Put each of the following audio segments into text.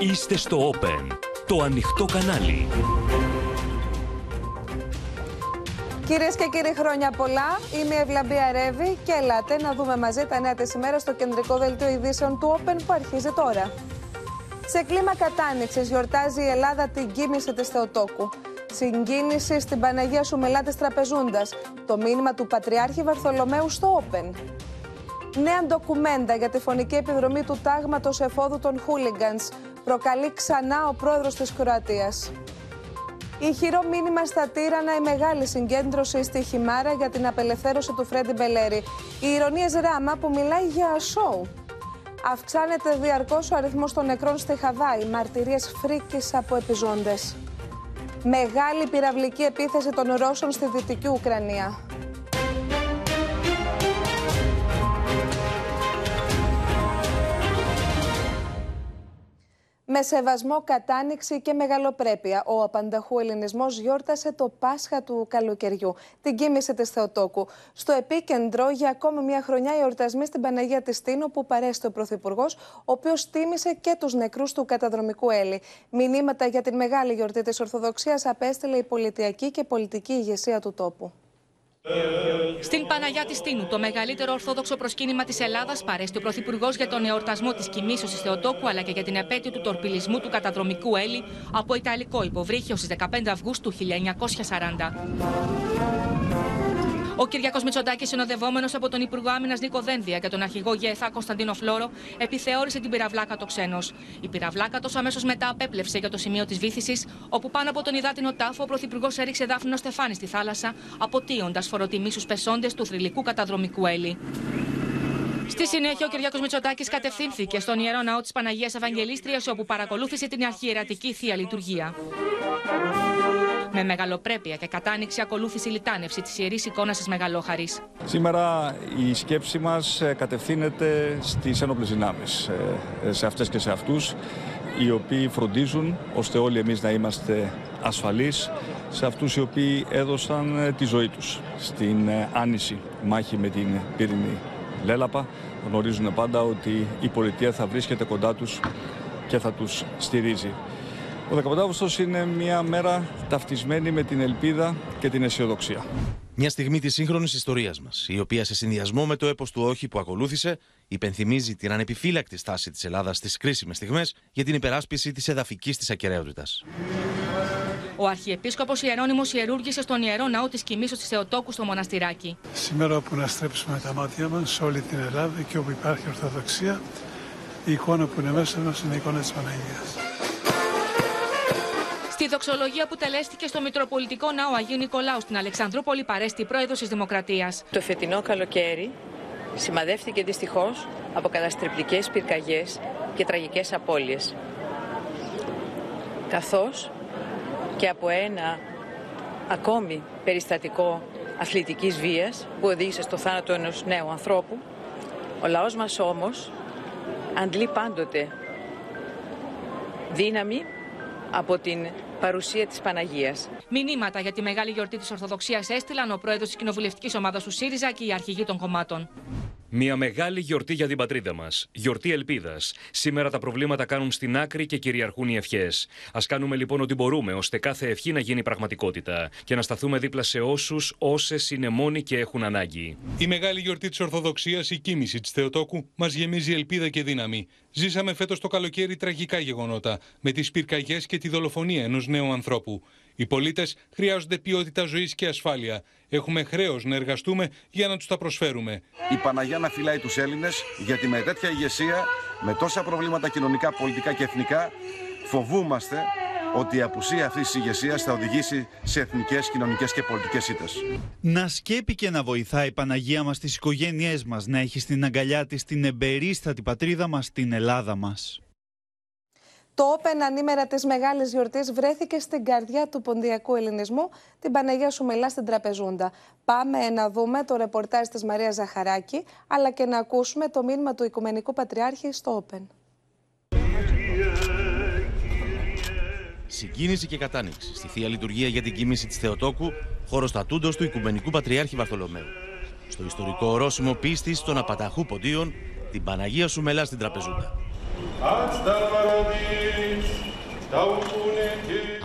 Είστε στο Open, το ανοιχτό κανάλι. Κυρίες και κύριοι, χρόνια πολλά. Είμαι η Ευλαμπία Ρεύη και ελάτε να δούμε μαζί τα νέα της ημέρας στο κεντρικό δελτίο ειδήσεων του Open που αρχίζει τώρα. Σε κλίμα κατάνοιξης γιορτάζει η Ελλάδα την κίνηση της Θεοτόκου. Συγκίνηση στην Παναγία Σουμελά τη Τραπεζούντας. Το μήνυμα του Πατριάρχη Βαρθολομαίου στο Open. Νέα ντοκουμέντα για τη φωνική επιδρομή του τάγματος εφόδου των Χούλιγκανς. Προκαλεί ξανά ο πρόεδρος της Κροατίας. Ηχηρό μήνυμα στα Τύρανα η μεγάλη συγκέντρωση στη Χιμάρα για την απελευθέρωση του Φρέντι Μπελέρη. Η ηρωνίες Ράμα που μιλάει για σοου. Αυξάνεται διαρκώς ο αριθμός των νεκρών στη Χαβάη. Μαρτυρίες φρίκης από επιζώντες. Μεγάλη πυραυλική επίθεση των Ρώσων στη Δυτική Ουκρανία. Με σεβασμό, κατάνοιξη και μεγαλοπρέπεια, ο απανταχού ελληνισμός γιόρτασε το Πάσχα του καλοκαιριού, την κοίμηση της Θεοτόκου. Στο επίκεντρο, για ακόμη μια χρονιά, οι εορτασμοί στην Παναγία της Τίνου, που παρέστη ο Πρωθυπουργός, ο οποίος τίμησε και τους νεκρούς του καταδρομικού Έλλη. Μηνύματα για την μεγάλη γιορτή της Ορθοδοξίας απέστειλε η πολιτιακή και πολιτική ηγεσία του τόπου. Στην Παναγιά της Τίνου, το μεγαλύτερο ορθόδοξο προσκύνημα της Ελλάδας, παρέστη ο Πρωθυπουργός για τον εορτασμό της κοιμήσεως της Θεοτόκου αλλά και για την επέτειο του τορπιλισμού του καταδρομικού Έλλη από Ιταλικό υποβρύχιο στις 15 Αυγούστου 1940. Ο Κυριακός Μητσοτάκης, συνοδευόμενος από τον Υπουργό Άμυνας Νίκο Δένδια και τον αρχηγό ΓΕΘΑ Κωνσταντίνο Φλόρο, επιθεώρησε την πυραυλάκα το ξένος. Η πυραυλάκα αμέσως μετά απέπλευσε για το σημείο της βήθησης, όπου πάνω από τον υδάτινο τάφο ο Πρωθυπουργός έριξε δάφνινο στεφάνι στη θάλασσα, αποτείοντα φοροτιμή στους πεσόντες του θρηλυκού καταδρομικού Έλλη. Στη συνέχεια, ο Κυριακός Μητσοτάκης κατευθύνθηκε στον ιερό ναό της Παναγίας Ευαγγελίστριας, όπου παρακολούθησε την αρχιερατική θεία λειτουργία. Με μεγαλοπρέπεια και κατάνοιξη ακολούθησε η λιτάνευση της ιερής εικόνας της Μεγαλόχαρης. Σήμερα η σκέψη μας ε, κατευθύνεται στις ένοπλες δυνάμεις, ε, σε αυτές και σε αυτούς, οι οποίοι φροντίζουν ώστε όλοι εμείς να είμαστε ασφαλείς σε αυτούς οι οποίοι έδωσαν ε, τη ζωή τους στην άνηση μάχη με την πύρινη λέλαπα. Γνωρίζουν πάντα ότι η πολιτεία θα βρίσκεται κοντά τους και θα τους στηρίζει. Ο 15 Αύγουστος είναι μια μέρα ταυτισμένη με την ελπίδα και την αισιοδοξία. Μια στιγμή της σύγχρονης ιστορίας μας, η οποία σε συνδυασμό με το έπος του Όχι που ακολούθησε, υπενθυμίζει την ανεπιφύλακτη στάση της Ελλάδας στις κρίσιμες στιγμές για την υπεράσπιση της εδαφικής της ακαιρεότητα. Ο Αρχιεπίσκοπος Ιερόνιμος ιερούργησε στον ιερό ναό τη Κοιμήσεω της Θεοτόκου στο Μοναστηράκι. Σήμερα, όπου να στρέψουμε τα μάτια μας σε όλη την Ελλάδα και όπου υπάρχει Ορθοδοξία, η εικόνα που είναι μέσα μας είναι η εικόνα της Παναγίας. Στη δοξολογία που τελέστηκε στο Μητροπολιτικό Ναό Αγίου Νικολάου στην Αλεξανδρούπολη παρέστη πρόεδρος της Δημοκρατίας. Το φετινό καλοκαίρι σημαδεύτηκε δυστυχώς από καταστρεπτικές πυρκαγιές και τραγικές απώλειες. Καθώς και από ένα ακόμη περιστατικό αθλητικής βίας που οδήγησε στο θάνατο ενός νέου ανθρώπου. Ο λαός μας όμως αντλεί πάντοτε δύναμη από την παρουσία της Παναγίας. Μηνύματα για τη μεγάλη γιορτή της Ορθοδοξίας έστειλαν ο πρόεδρος της κοινοβουλευτικής ομάδας του ΣΥΡΙΖΑ και οι αρχηγοί των κομμάτων. Μια μεγάλη γιορτή για την πατρίδα μας. Γιορτή ελπίδας. Σήμερα τα προβλήματα κάνουν στην άκρη και κυριαρχούν οι ευχές. Α κάνουμε λοιπόν ό,τι μπορούμε ώστε κάθε ευχή να γίνει πραγματικότητα και να σταθούμε δίπλα σε όσους, όσες είναι μόνοι και έχουν ανάγκη. Η μεγάλη γιορτή της Ορθοδοξίας, η κίνηση της Θεοτόκου, μας γεμίζει ελπίδα και δύναμη. Ζήσαμε φέτος το καλοκαίρι τραγικά γεγονότα, με τις πυρκαγιές και τη δολοφονία ενός νέου ανθρώπου. Οι πολίτες χρειάζονται ποιότητα ζωής και ασφάλεια. Έχουμε χρέος να εργαστούμε για να τους τα προσφέρουμε. Η Παναγιά να φυλάει τους Έλληνες, γιατί με τέτοια ηγεσία, με τόσα προβλήματα κοινωνικά, πολιτικά και εθνικά, φοβούμαστε ότι η απουσία αυτής της ηγεσίας θα οδηγήσει σε εθνικές, κοινωνικές και πολιτικές ήττες. Να σκέπει και να βοηθάει η Παναγία μας τις οικογένειές μας, να έχει στην αγκαλιά της την εμπερίστατη πατρίδα μας, την Ελλάδα μας. Το Open ανήμερα της μεγάλης γιορτής βρέθηκε στην καρδιά του ποντιακού ελληνισμού, την Παναγία Σουμελά στην Τραπεζούντα. Πάμε να δούμε το ρεπορτάζ της Μαρία Ζαχαράκη, αλλά και να ακούσουμε το μήνυμα του Οικουμενικού Πατριάρχη στο Open. Συγκίνηση και κατάνοιξη στη Θεία Λειτουργία για την κοίμηση της Θεοτόκου, χώρος στατούντος του Οικουμενικού Πατριάρχη Βαρθολομαίου. Στο ιστορικό ορόσημο πίστης των Απαταχού Ποντίων, την Παναγία Σουμελά στην Τραπεζούντα. Ad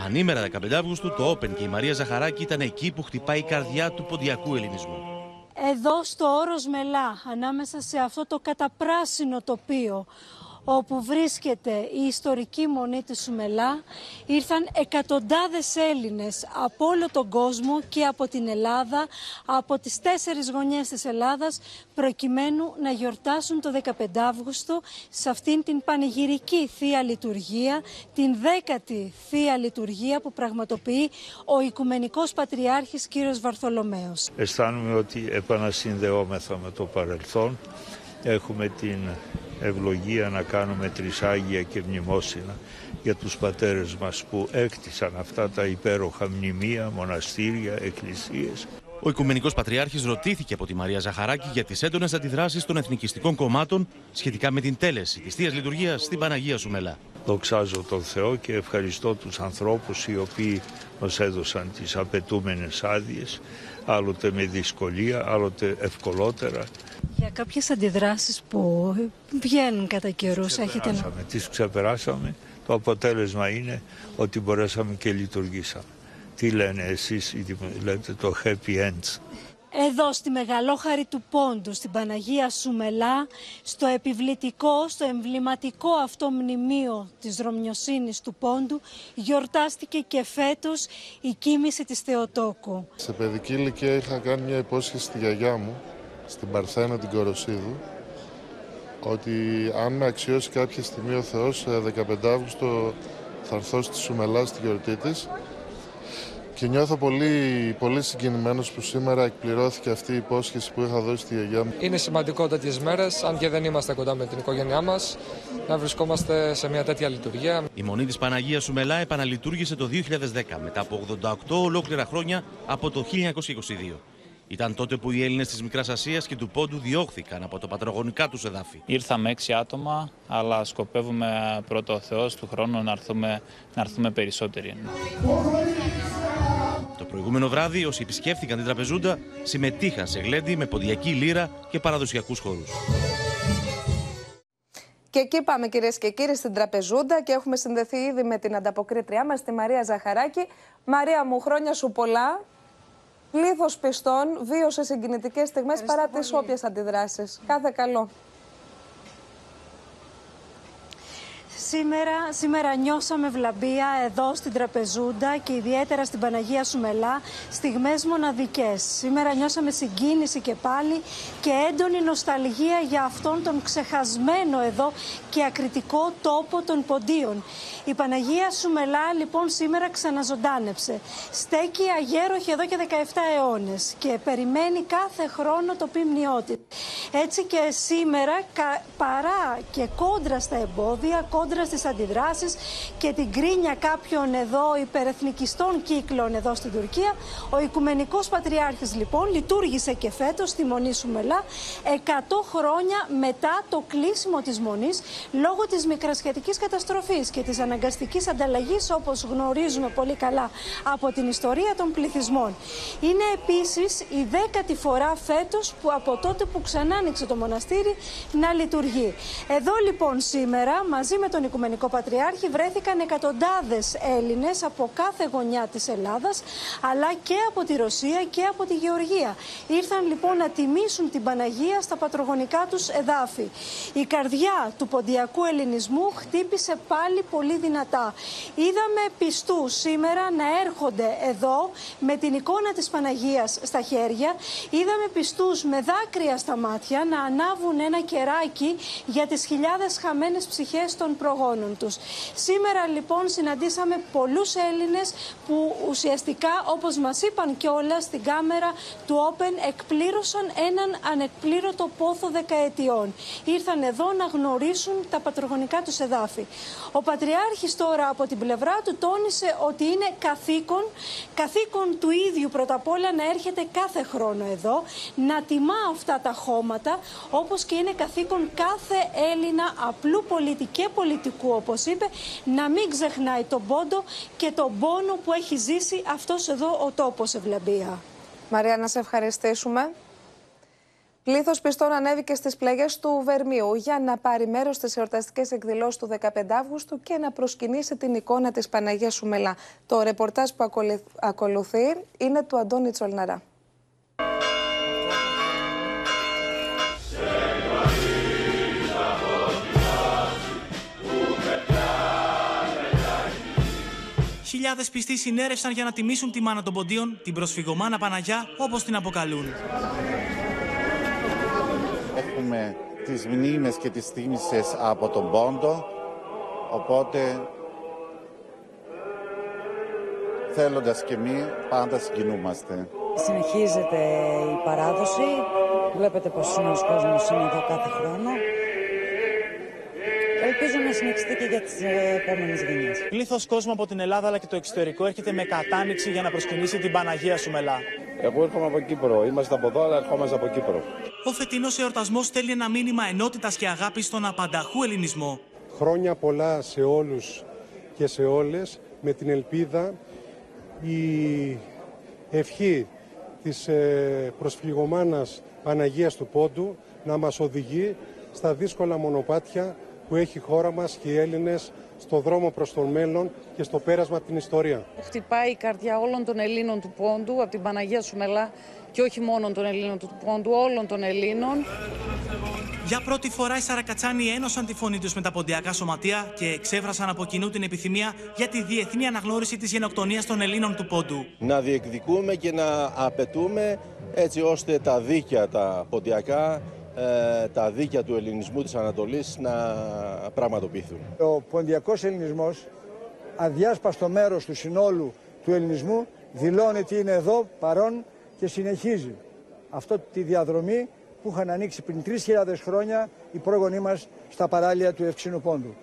Ανήμερα 15 Αύγουστου το Open και η Μαρία Ζαχαράκη ήταν εκεί που χτυπάει η καρδιά του ποντιακού ελληνισμού. Εδώ στο όρος Μελά, ανάμεσα σε αυτό το καταπράσινο τοπίο, όπου βρίσκεται η ιστορική μονή της Σουμελά ήρθαν εκατοντάδες Έλληνες από όλο τον κόσμο και από την Ελλάδα, από τις τέσσερις γωνιές της Ελλάδας προκειμένου να γιορτάσουν το 15 Αύγουστο σε αυτήν την πανηγυρική Θεία Λειτουργία, την δέκατη Θεία Λειτουργία που πραγματοποιεί ο Οικουμενικός Πατριάρχης κύριος Βαρθολομέος. Αισθάνομαι ότι επανασυνδεόμεθα με το παρελθόν. Έχουμε την ευλογία να κάνουμε τρισάγια και μνημόσυνα για τους πατέρες μας που έκτισαν αυτά τα υπέροχα μνημεία, μοναστήρια, εκκλησίες. Ο Οικουμενικός Πατριάρχης ρωτήθηκε από τη Μαρία Ζαχαράκη για τις έντονες αντιδράσεις των εθνικιστικών κομμάτων σχετικά με την τέλεση της θείας λειτουργίας στην Παναγία Σουμελά. Δοξάζω τον Θεό και ευχαριστώ τους ανθρώπους οι οποίοι μας έδωσαν τις απαιτούμενες άδειες, άλλοτε με δυσκολία, άλλοτε ευκολότερα. Για κάποιες αντιδράσεις που βγαίνουν κατά καιρούς έχετε να... Τις ξεπεράσαμε. Το αποτέλεσμα είναι ότι μπορέσαμε και λειτουργήσαμε. Τι λένε εσείς, λέτε το happy ends. Εδώ στη Μεγαλόχαρη του Πόντου, στην Παναγία Σουμελά, στο επιβλητικό, στο εμβληματικό αυτό μνημείο της δρομιοσύνης του Πόντου, γιορτάστηκε και φέτος η κίνηση της Θεοτόκου. Σε παιδική ηλικία είχα κάνει μια υπόσχεση στη γιαγιά μου, στην Παρθένα την Κοροσίδου, ότι αν με αξιώσει κάποια στιγμή ο Θεός, 15 Αύγουστο θα έρθω στη Σουμελά στη γιορτή της και νιώθω πολύ, πολύ συγκινημένος που σήμερα εκπληρώθηκε αυτή η υπόσχεση που είχα δώσει στη γιαγιά μου. Είναι σημαντικό τέτοιες μέρες, αν και δεν είμαστε κοντά με την οικογένειά μας, να βρισκόμαστε σε μια τέτοια λειτουργία. Η μονή της Παναγίας Σουμελά επαναλειτουργήσε το 2010 μετά από 88 ολόκληρα χρόνια από το 1922. Ήταν τότε που οι Έλληνες της Μικράς Ασίας και του Πόντου διώχθηκαν από το πατρογονικά τους εδάφη. Ήρθαμε έξι άτομα, αλλά σκοπεύουμε πρώτο ο Θεός του χρόνου να έρθουμε, να έρθουμε περισσότεροι. Το προηγούμενο βράδυ, όσοι επισκέφθηκαν την τραπεζούντα, συμμετείχαν σε γλέντι με ποδιακή λύρα και παραδοσιακούς χώρους. Και εκεί πάμε κυρίες και κύριοι στην τραπεζούντα και έχουμε συνδεθεί ήδη με την ανταποκρίτριά μας, τη Μαρία Ζαχαράκη. Μαρία μου, χρόνια σου πολλά. Πλήθο πιστών βίωσες συγκινητικές στιγμές παρά τις όποιες αντιδράσεις. Κάθε καλό. Σήμερα, σήμερα νιώσαμε βλαμπία εδώ στην Τραπεζούντα και ιδιαίτερα στην Παναγία Σουμελά στιγμές μοναδικές. Σήμερα νιώσαμε συγκίνηση και πάλι και έντονη νοσταλγία για αυτόν τον ξεχασμένο εδώ και ακριτικό τόπο των ποντίων. Η Παναγία Σουμελά λοιπόν σήμερα ξαναζωντάνεψε. Στέκει αγέροχη εδώ και 17 αιώνες και περιμένει κάθε χρόνο το ποιμνιώτη. Έτσι και σήμερα παρά και κόντρα στα εμπόδια, κόντρα στις αντιδράσεις και την κρίνια κάποιων εδώ υπερεθνικιστών κύκλων εδώ στην Τουρκία, ο Οικουμενικός Πατριάρχης λοιπόν λειτουργήσε και φέτος στη Μονή Σουμελά 100 χρόνια μετά το κλείσιμο της Μονής λόγω της μικρασιατικής καταστροφής και της αναγκαστικής ανταλλαγής όπως γνωρίζουμε πολύ καλά από την ιστορία των πληθυσμών. Είναι επίσης η δέκατη φορά φέτος που από τότε που ξανά άνοιξε το μοναστήρι να λειτουργεί. Εδώ λοιπόν σήμερα μαζί με τον Οικουμενικό Πατριάρχη βρέθηκαν εκατοντάδες Έλληνες από κάθε γωνιά της Ελλάδας αλλά και από τη Ρωσία και από τη Γεωργία. Ήρθαν λοιπόν να τιμήσουν την Παναγία στα πατρογονικά τους εδάφη. Η καρδιά του ποντιακού ελληνισμού χτύπησε πάλι πολύ δυνατά. Είδαμε πιστούς σήμερα να έρχονται εδώ με την εικόνα της Παναγίας στα χέρια. Είδαμε πιστούς με δάκρυα στα μάτια να ανάβουν ένα κεράκι για τις χιλιάδες χαμένες ψυχές των προγόνων τους. Σήμερα λοιπόν συναντήσαμε πολλούς Έλληνες που ουσιαστικά όπως μας είπαν όλα στην κάμερα του Open εκπλήρωσαν έναν ανεκπλήρωτο πόθο δεκαετιών. Ήρθαν εδώ να γνωρίσουν τα πατρογονικά τους εδάφη. Ο Πατριάρχης τώρα από την πλευρά του τόνισε ότι είναι καθήκον, καθήκον του ίδιου πρώτα απ' όλα να έρχεται κάθε χρόνο εδώ, να τιμά αυτά τα χώματα, όπως και είναι καθήκον κάθε Έλληνα απλού πολίτη και πολιτικού, όπως είπε, να μην ξεχνάει τον πόντο και τον πόνο που έχει ζήσει αυτός εδώ ο τόπος Ευλαμπία. Μαρία, να σε ευχαριστήσουμε. Πλήθος πιστών ανέβηκε στις πλαγιές του Βερμίου για να πάρει μέρος στις εορταστικές εκδηλώσεις του 15 Αύγουστου και να προσκυνήσει την εικόνα της Παναγίας Σουμελά. Το ρεπορτάζ που ακολουθεί είναι του Αντώνη Τσολναρά. Πιστοί συνέρευσαν για να τιμήσουν τη μάνα των ποντίων, την προσφυγωμάνα Παναγιά, όπως την αποκαλούν. Έχουμε τις μνήμες και τις θύμησες από τον Πόντο, οπότε θέλοντας και εμείς πάντα συγκινούμαστε. Συνεχίζεται η παράδοση, βλέπετε πως είναι ο κόσμος είναι εδώ κάθε χρόνο. Ελπίζω να συνεχιστεί και για τις επόμενες γενιές. Πλήθος κόσμου από την Ελλάδα αλλά και το εξωτερικό έρχεται με κατάνοιξη για να προσκυνήσει την Παναγία Σουμελά. Εγώ έρχομαι από Κύπρο. Είμαστε από εδώ, αλλά ερχόμαστε από Κύπρο. Ο φετινός εορτασμός στέλνει ένα μήνυμα ενότητας και αγάπης στον απανταχού ελληνισμό. Χρόνια πολλά σε όλους και σε όλες με την ελπίδα η ευχή της ε, προσφυγωμάνας Παναγίας του Πόντου να μας οδηγεί στα δύσκολα μονοπάτια που έχει η χώρα μας και οι Έλληνες στο δρόμο προς το μέλλον και στο πέρασμα από την ιστορία. Χτυπάει η καρδιά όλων των Ελλήνων του Πόντου, από την Παναγία Σουμελά και όχι μόνο των Ελλήνων του Πόντου, όλων των Ελλήνων. Για πρώτη φορά οι Σαρακατσάνοι ένωσαν τη φωνή τους με τα ποντιακά σωματεία και εξέφρασαν από κοινού την επιθυμία για τη διεθνή αναγνώριση της γενοκτονίας των Ελλήνων του Πόντου. Να διεκδικούμε και να απαιτούμε έτσι ώστε τα δίκαια τα ποντιακά ε, τα δίκαια του ελληνισμού της Ανατολής να πραγματοποιηθούν. Ο ποντιακός ελληνισμός, αδιάσπαστο μέρος του συνόλου του ελληνισμού, δηλώνει ότι είναι εδώ παρόν και συνεχίζει αυτό τη διαδρομή που είχαν ανοίξει πριν 3.000 χρόνια οι πρόγονοί μας στα παράλια του Ευξήνου Πόντου.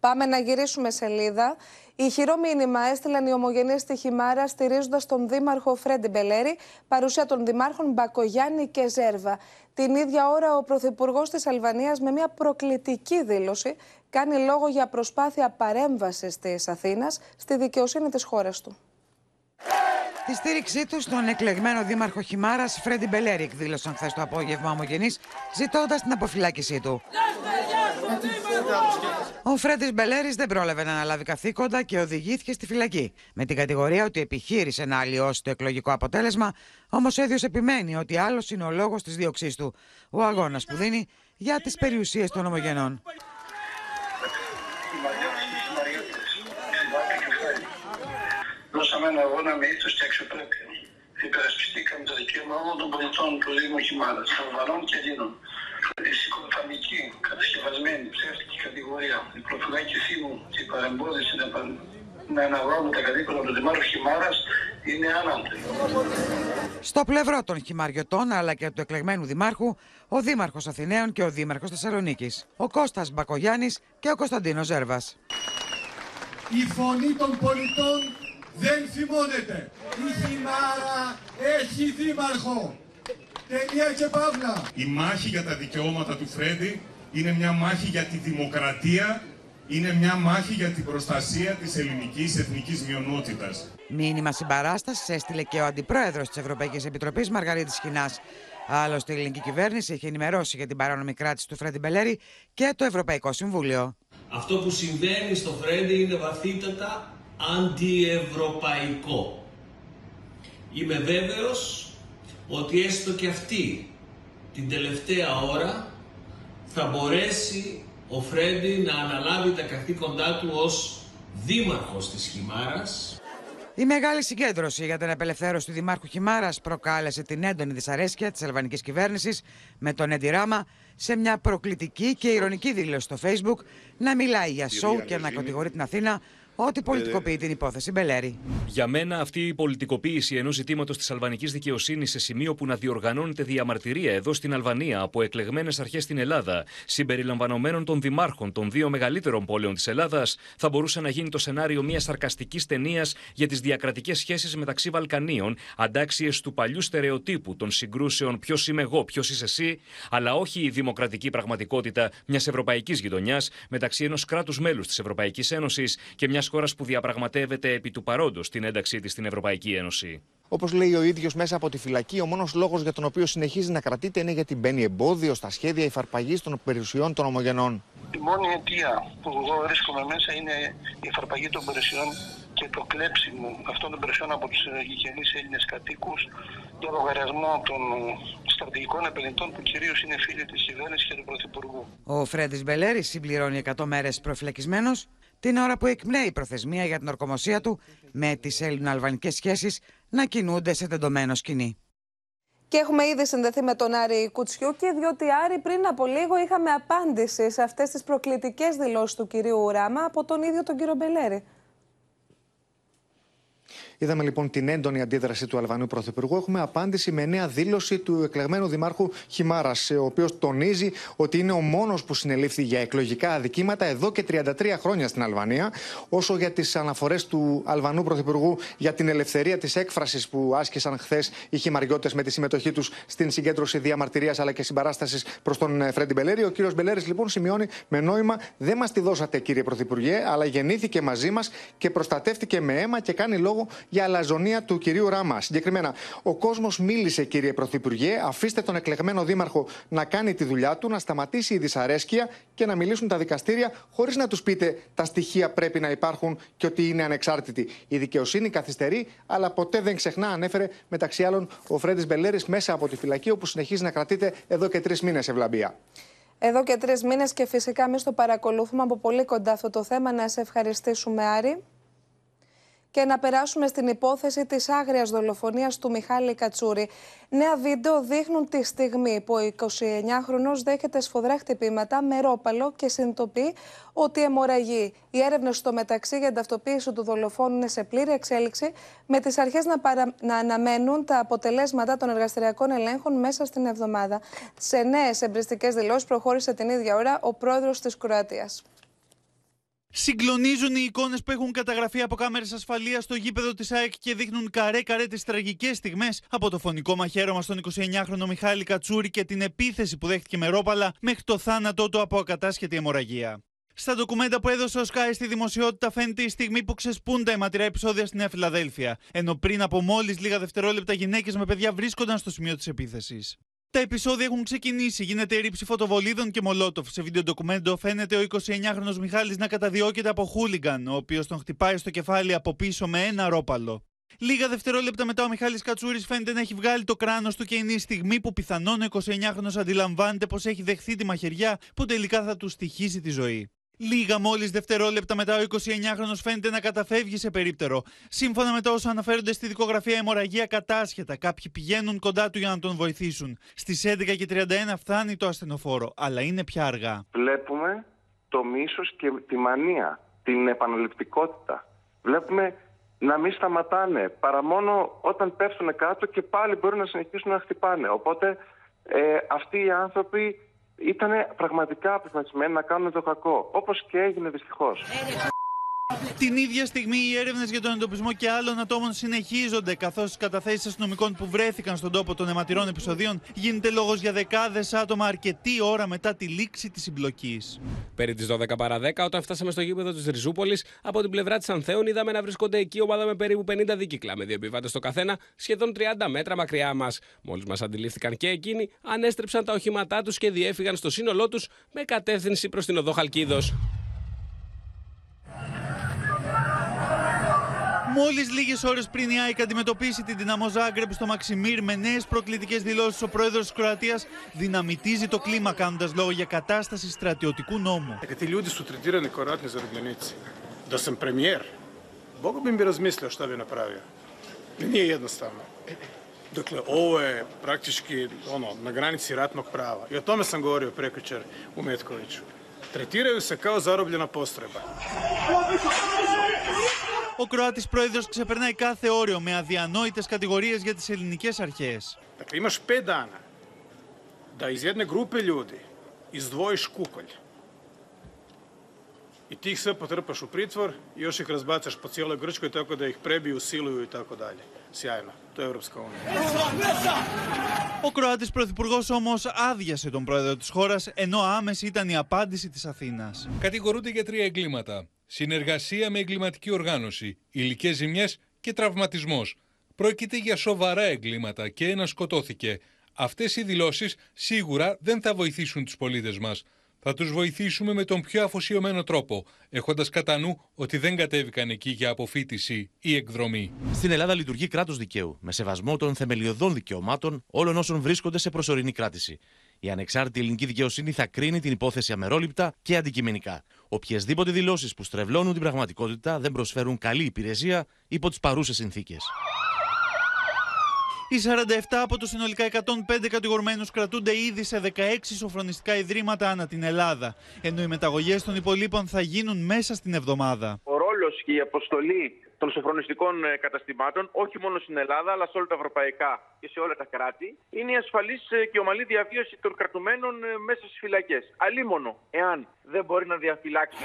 Πάμε να γυρίσουμε σελίδα. Ηχηρό μήνυμα έστειλαν οι ομογενείς στη Χιμάρα στηρίζοντας τον Δήμαρχο Φρέντι Μπελέρη, παρουσία των Δημάρχων Μπακογιάννη και Ζέρβα. Την ίδια ώρα, ο Πρωθυπουργός της Αλβανίας, με μια προκλητική δήλωση, κάνει λόγο για προσπάθεια παρέμβασης της Αθήνας στη δικαιοσύνη της χώρας του. Τη στήριξή τους στον εκλεγμένο δήμαρχο Χιμάρας, Φρέντι Μπελέρη, εκδήλωσαν χθες το απόγευμα ομογενείς, ζητώντας την αποφυλάκησή του. Ο Φρέντις Μπελέρης δεν πρόλαβε να αναλάβει καθήκοντα και οδηγήθηκε στη φυλακή. Με την κατηγορία ότι επιχείρησε να αλλοιώσει το εκλογικό αποτέλεσμα, όμως ο ίδιο επιμένει ότι άλλος είναι ο λόγος της δίωξής του. Ο αγώνας που δίνει για τις περιουσίες των ομογενών. Δώσαμε ένα αγώνα με ήθος και αξιοπρέπεια. Υπερασπιστήκαμε το δικαίωμα όλων των πολιτών του Δήμου Χιμάρα, Αλβανών και Ελλήνων. Η συκοφαμική, κατασκευασμένη, ψεύτικη κατηγορία, η προφυλάκησή μου και η παρεμπόδιση να, να αναβάλουμε τα καθήκοντα του Δημάρχου Χιμάρα είναι άναντη. Στο πλευρό των χυμαριωτών αλλά και του εκλεγμένου Δημάρχου, ο Δήμαρχος Αθηναίων και ο Δήμαρχος Θεσσαλονίκης, ο Κώστας Μπακογιάννης και ο Κωνσταντίνος Ζέρβας. Η φωνή των πολιτών δεν θυμώνεται. Η Χιμάρα έχει δήμαρχο. Τελεία και παύλα. Η μάχη για τα δικαιώματα του Φρέντι είναι μια μάχη για τη δημοκρατία, είναι μια μάχη για την προστασία της ελληνικής εθνικής μειονότητας. Μήνυμα συμπαράστασης έστειλε και ο Αντιπρόεδρος της Ευρωπαϊκής Επιτροπής Μαργαρίτης Χινάς. Άλλωστε, η ελληνική κυβέρνηση έχει ενημερώσει για την παράνομη κράτηση του Φρέντι Μπελέρη και το Ευρωπαϊκό Συμβούλιο. Αυτό που συμβαίνει στο Φρέντι είναι βαθύτατα αντιευρωπαϊκό. Είμαι βέβαιος ότι έστω και αυτή την τελευταία ώρα θα μπορέσει ο Φρέντι να αναλάβει τα καθήκοντά του ως δήμαρχος της Χιμάρας. Η μεγάλη συγκέντρωση για την απελευθέρωση του Δημάρχου Χιμάρας προκάλεσε την έντονη δυσαρέσκεια της αλβανικής κυβέρνησης με τον Έντι Ράμα σε μια προκλητική και ηρωνική δήλωση στο Facebook να μιλάει για σοου και να κατηγορεί την Αθήνα ότι πολιτικοποιεί την υπόθεση Μπελέρη. Για μένα, αυτή η πολιτικοποίηση ενός ζητήματος της αλβανικής δικαιοσύνης σε σημείο που να διοργανώνεται διαμαρτυρία εδώ στην Αλβανία από εκλεγμένες αρχές στην Ελλάδα, συμπεριλαμβανομένων των δημάρχων των δύο μεγαλύτερων πόλεων της Ελλάδας, θα μπορούσε να γίνει το σενάριο μιας σαρκαστικής ταινίας για τις διακρατικές σχέσεις μεταξύ Βαλκανίων, αντάξιες του παλιού στερεοτύπου των συγκρούσεων ποιος είμαι εγώ, ποιος είσαι εσύ, αλλά όχι η δημοκρατική πραγματικότητα μιας ευρωπαϊκής γειτονιάς μεταξύ ενός κράτους μέλους της Ευρωπαϊκής Ένωσης και μιας χώρας που διαπραγματεύεται επί του παρόντος την ένταξή της στην Ευρωπαϊκή Ένωση. Όπως λέει ο ίδιος μέσα από τη φυλακή, ο μόνος λόγος για τον οποίο συνεχίζει να κρατείται είναι γιατί μπαίνει εμπόδιο στα σχέδια υφαρπαγής των περιουσιών των ομογενών. Η μόνη αιτία που εγώ βρίσκομαι μέσα είναι η εφαρπαγή των περιουσιών και το κλέψιμο αυτών των περιουσιών από τους γηγενείς Έλληνες κατοίκους για λογαριασμό των στρατηγικών επενδυτών που κυρίως είναι φίλοι της κυβέρνησης και του Πρωθυπουργού. Ο Φρέντις Μπελέρης συμπληρώνει 100 μέρες προφυλακισμένος την ώρα που εκπνέει η προθεσμία για την ορκομοσία του με τις ελληνοαλβανικές σχέσεις να κινούνται σε τεντωμένο σκηνή. Και έχουμε ήδη συνδεθεί με τον Άρη Κουτσιούκη, διότι Άρη πριν από λίγο είχαμε απάντηση σε αυτές τις προκλητικές δηλώσεις του κυρίου Ράμα από τον ίδιο τον κύριο Μπελέρη. Είδαμε λοιπόν την έντονη αντίδραση του Αλβανού Πρωθυπουργού. Έχουμε απάντηση με νέα δήλωση του εκλεγμένου Δημάρχου Χιμάρας, ο οποίος τονίζει ότι είναι ο μόνος που συνελήφθη για εκλογικά αδικήματα εδώ και 33 χρόνια στην Αλβανία. Όσο για τις αναφορές του Αλβανού Πρωθυπουργού για την ελευθερία της έκφρασης που άσκησαν χθες οι χιμαριώτες με τη συμμετοχή τους στην συγκέντρωση διαμαρτυρίας αλλά και συμπαράστασης προς τον ε, Φρέντι Μπελέρη. Ο κύριος Μπελέρης λοιπόν σημειώνει με νόημα: Δεν μας τη δώσατε κύριε Πρωθυπουργέ, αλλά γεννήθηκε μαζί μας και προστατεύτηκε με αίμα και κάνει λόγο για αλαζονία του κυρίου Ράμα. Συγκεκριμένα, ο κόσμος μίλησε, κύριε Πρωθυπουργέ, αφήστε τον εκλεγμένο δήμαρχο να κάνει τη δουλειά του, να σταματήσει η δυσαρέσκεια και να μιλήσουν τα δικαστήρια, χωρίς να τους πείτε τα στοιχεία πρέπει να υπάρχουν και ότι είναι ανεξάρτητοι. Η δικαιοσύνη καθυστερεί, αλλά ποτέ δεν ξεχνά, ανέφερε μεταξύ άλλων ο Φρέντις Μπελέρης μέσα από τη φυλακή, όπου συνεχίζει να κρατείται εδώ και τρεις μήνες ευλαμπία. Εδώ και τρεις μήνες και φυσικά εμείς το παρακολουθούμε από πολύ κοντά αυτό το θέμα. Να σε ευχαριστήσουμε, Άρη και να περάσουμε στην υπόθεση της άγριας δολοφονίας του Μιχάλη Κατσούρη. Νέα βίντεο δείχνουν τη στιγμή που ο 29χρονος δέχεται σφοδρά χτυπήματα με ρόπαλο και συνειδητοποιεί ότι αιμορραγεί. Οι έρευνες στο μεταξύ για την ταυτοποίηση του δολοφόνου είναι σε πλήρη εξέλιξη, με τις αρχές να, παρα... να αναμένουν τα αποτελέσματα των εργαστηριακών ελέγχων μέσα στην εβδομάδα. Σε νέες εμπριστικές δηλώσεις προχώρησε την ίδια ώρα ο πρόεδρος της Κροατίας. Συγκλονίζουν οι εικόνες που έχουν καταγραφεί από κάμερες ασφαλείας στο γήπεδο της ΑΕΚ και δείχνουν καρέ-καρέ τις τραγικές στιγμές από το φωνικό μαχαίρωμα στον 29χρονο Μιχάλη Κατσούρη και την επίθεση που δέχτηκε με ρόπαλα μέχρι το θάνατό του από ακατάσχετη αιμορραγία. Στα ντοκουμέντα που έδωσε ο Σκάι στη δημοσιότητα φαίνεται η στιγμή που ξεσπούν τα αιματηρά επεισόδια στη Νέα Φιλαδέλφια, ενώ πριν από μόλις λίγα δευτερόλεπτα γυναίκες με παιδιά βρίσκονταν στο σημείο της επίθεσης. Τα επεισόδια έχουν ξεκινήσει. Γίνεται ρήψη φωτοβολίδων και μολότοφ. Σε βίντεο ντοκουμέντο φαίνεται ο 29χρονο Μιχάλης να καταδιώκεται από χούλιγκαν, ο οποίος τον χτυπάει στο κεφάλι από πίσω με ένα ρόπαλο. Λίγα δευτερόλεπτα μετά ο Μιχάλης Κατσούρης φαίνεται να έχει βγάλει το κράνος του και είναι η στιγμή που πιθανόν ο 29χρονος αντιλαμβάνεται πως έχει δεχθεί τη μαχαιριά που τελικά θα του στοιχήσει τη ζωή. Λίγα μόλις δευτερόλεπτα μετά, ο 29χρονο φαίνεται να καταφεύγει σε περίπτερο. Σύμφωνα με τα όσα αναφέρονται στη δικογραφία, αιμορραγία κατάσχετα. Κάποιοι πηγαίνουν κοντά του για να τον βοηθήσουν. Στις 11.31 φτάνει το ασθενοφόρο, αλλά είναι πια αργά. Βλέπουμε το μίσος και τη μανία, την επαναληπτικότητα. Βλέπουμε να μην σταματάνε παρά μόνο όταν πέφτουν κάτω και πάλι μπορούν να συνεχίσουν να χτυπάνε. Οπότε ε, αυτοί οι άνθρωποι ήταν πραγματικά αποφασισμένοι να κάνουν το κακό. Όπως και έγινε δυστυχώς. Την ίδια στιγμή οι έρευνες για τον εντοπισμό και άλλων ατόμων συνεχίζονται, καθώς στι καταθέσεις αστυνομικών που βρέθηκαν στον τόπο των αιματηρών επεισοδίων γίνεται λόγος για δεκάδες άτομα αρκετή ώρα μετά τη λήξη της συμπλοκής. Περί τι 12 παρα 10, όταν φτάσαμε στο γήπεδο της Ριζούπολης, από την πλευρά της Ανθέων είδαμε να βρίσκονται εκεί ομάδα με περίπου 50 δίκυκλα, με δύο επιβάτες στο καθένα, σχεδόν 30 μέτρα μακριά μας. Μόλις μας αντιλήφθηκαν και εκείνοι, ανέστρεψαν τα οχήματά τους και διέφυγαν στο σύνολό τους με κατεύθυνση προς την οδό Χαλκίδος. Μόλις λίγες ώρες πριν η Άικα αντιμετωπίσει τη δύναμο Ζάγκρεπ στο Μαξιμίρ, με νέες προκλητικές δηλώσεις, ο πρόεδρος της Κροατίας δυναμητίζει το κλίμα, κάνοντας λόγο για κατάσταση στρατιωτικού νόμου. Στην κεφαλή του, η κρουτήρα είναι η κρουτήρα τη Ρουμπενίτση. Για πρέμιερ, δεν μπορεί να μιλήσει για τον πράγμα. Δεν είναι μόνο. Ο πράγμα είναι η κρουτήρα τη Ρουμπενίτση. Για τον πράγμα, ο πρόεδρο τη Κροατία είναι η κρουτήρα τη Ρουμπενίτση. Η κρουτήρα είναι η κρουτήρα τη Ρουμπενίτση. Ο Κροάτης πρόεδρος ξεπερνάει κάθε όριο με αδιανόητες κατηγορίες για τις ελληνικές αρχές. Dakle, imaš pet dana da iz jedne grupe ljudi izdvojiš kukolj. i tih sve potrpaš u pritvor i još ih razbacaš po cijeloj Grčkoj tako da ih prebiju, siluju i tako dalje. Sjajno. To je Europska unija. Ο Κροάτης Πρωθυπουργός όμως άδειασε τον πρόεδρο της χώρας, ενώ άμεση ήταν η απάντηση της Αθήνας. Κατηγορούνται για τρία εγκλήματα. Συνεργασία με εγκληματική οργάνωση, υλικές ζημιές και τραυματισμός. Πρόκειται για σοβαρά εγκλήματα και ένα σκοτώθηκε. Αυτές οι δηλώσεις σίγουρα δεν θα βοηθήσουν τους πολίτες μας. Θα τους βοηθήσουμε με τον πιο αφοσιωμένο τρόπο, έχοντας κατά νου ότι δεν κατέβηκαν εκεί για αποφύτιση ή εκδρομή. Στην Ελλάδα λειτουργεί κράτος δικαίου, με σεβασμό των θεμελιωδών δικαιωμάτων όλων όσων βρίσκονται σε προσωρινή κράτηση. Η ανεξάρτητη ελληνική δικαιοσύνη θα κρίνει την υπόθεση αμερόληπτα και αντικειμενικά. Οποιασδήποτε δηλώσεις που στρεβλώνουν την πραγματικότητα δεν προσφέρουν καλή υπηρεσία υπό τις παρούσες συνθήκες. Οι 47 από του συνολικά 105 κατηγορουμένους κρατούνται ήδη σε 16 σοφρονιστικά ιδρύματα ανά την Ελλάδα, ενώ οι μεταγωγές των υπολείπων θα γίνουν μέσα στην εβδομάδα. Ο ρόλο και η αποστολή των σοφρονιστικών ε, καταστημάτων, όχι μόνο στην Ελλάδα, αλλά σε όλα τα ευρωπαϊκά και σε όλα τα κράτη, είναι η ασφαλής ε, και ομαλή διαβίωση των κρατουμένων ε, μέσα στις φυλακές. Αλίμονο, εάν δεν μπορεί να διαφυλάξει.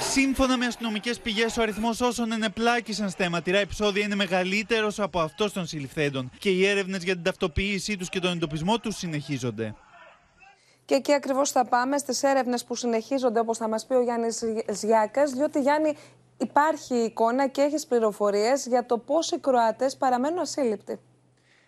Σύμφωνα με αστυνομικές πηγές, ο αριθμός όσων ενεπλάκησαν στα αιματηρά επεισόδια είναι μεγαλύτερος από αυτός των συλληφθέντων και οι έρευνες για την ταυτοποίησή τους και τον εντοπισμό τους συνεχίζονται. Και εκεί ακριβώς θα πάμε στις έρευνες που συνεχίζονται, όπως θα μας πει ο Γιάννης Ζιάκας, διότι Γιάννη υπάρχει εικόνα και έχεις πληροφορίες για το πώς οι Κροάτες παραμένουν ασύλληπτοι.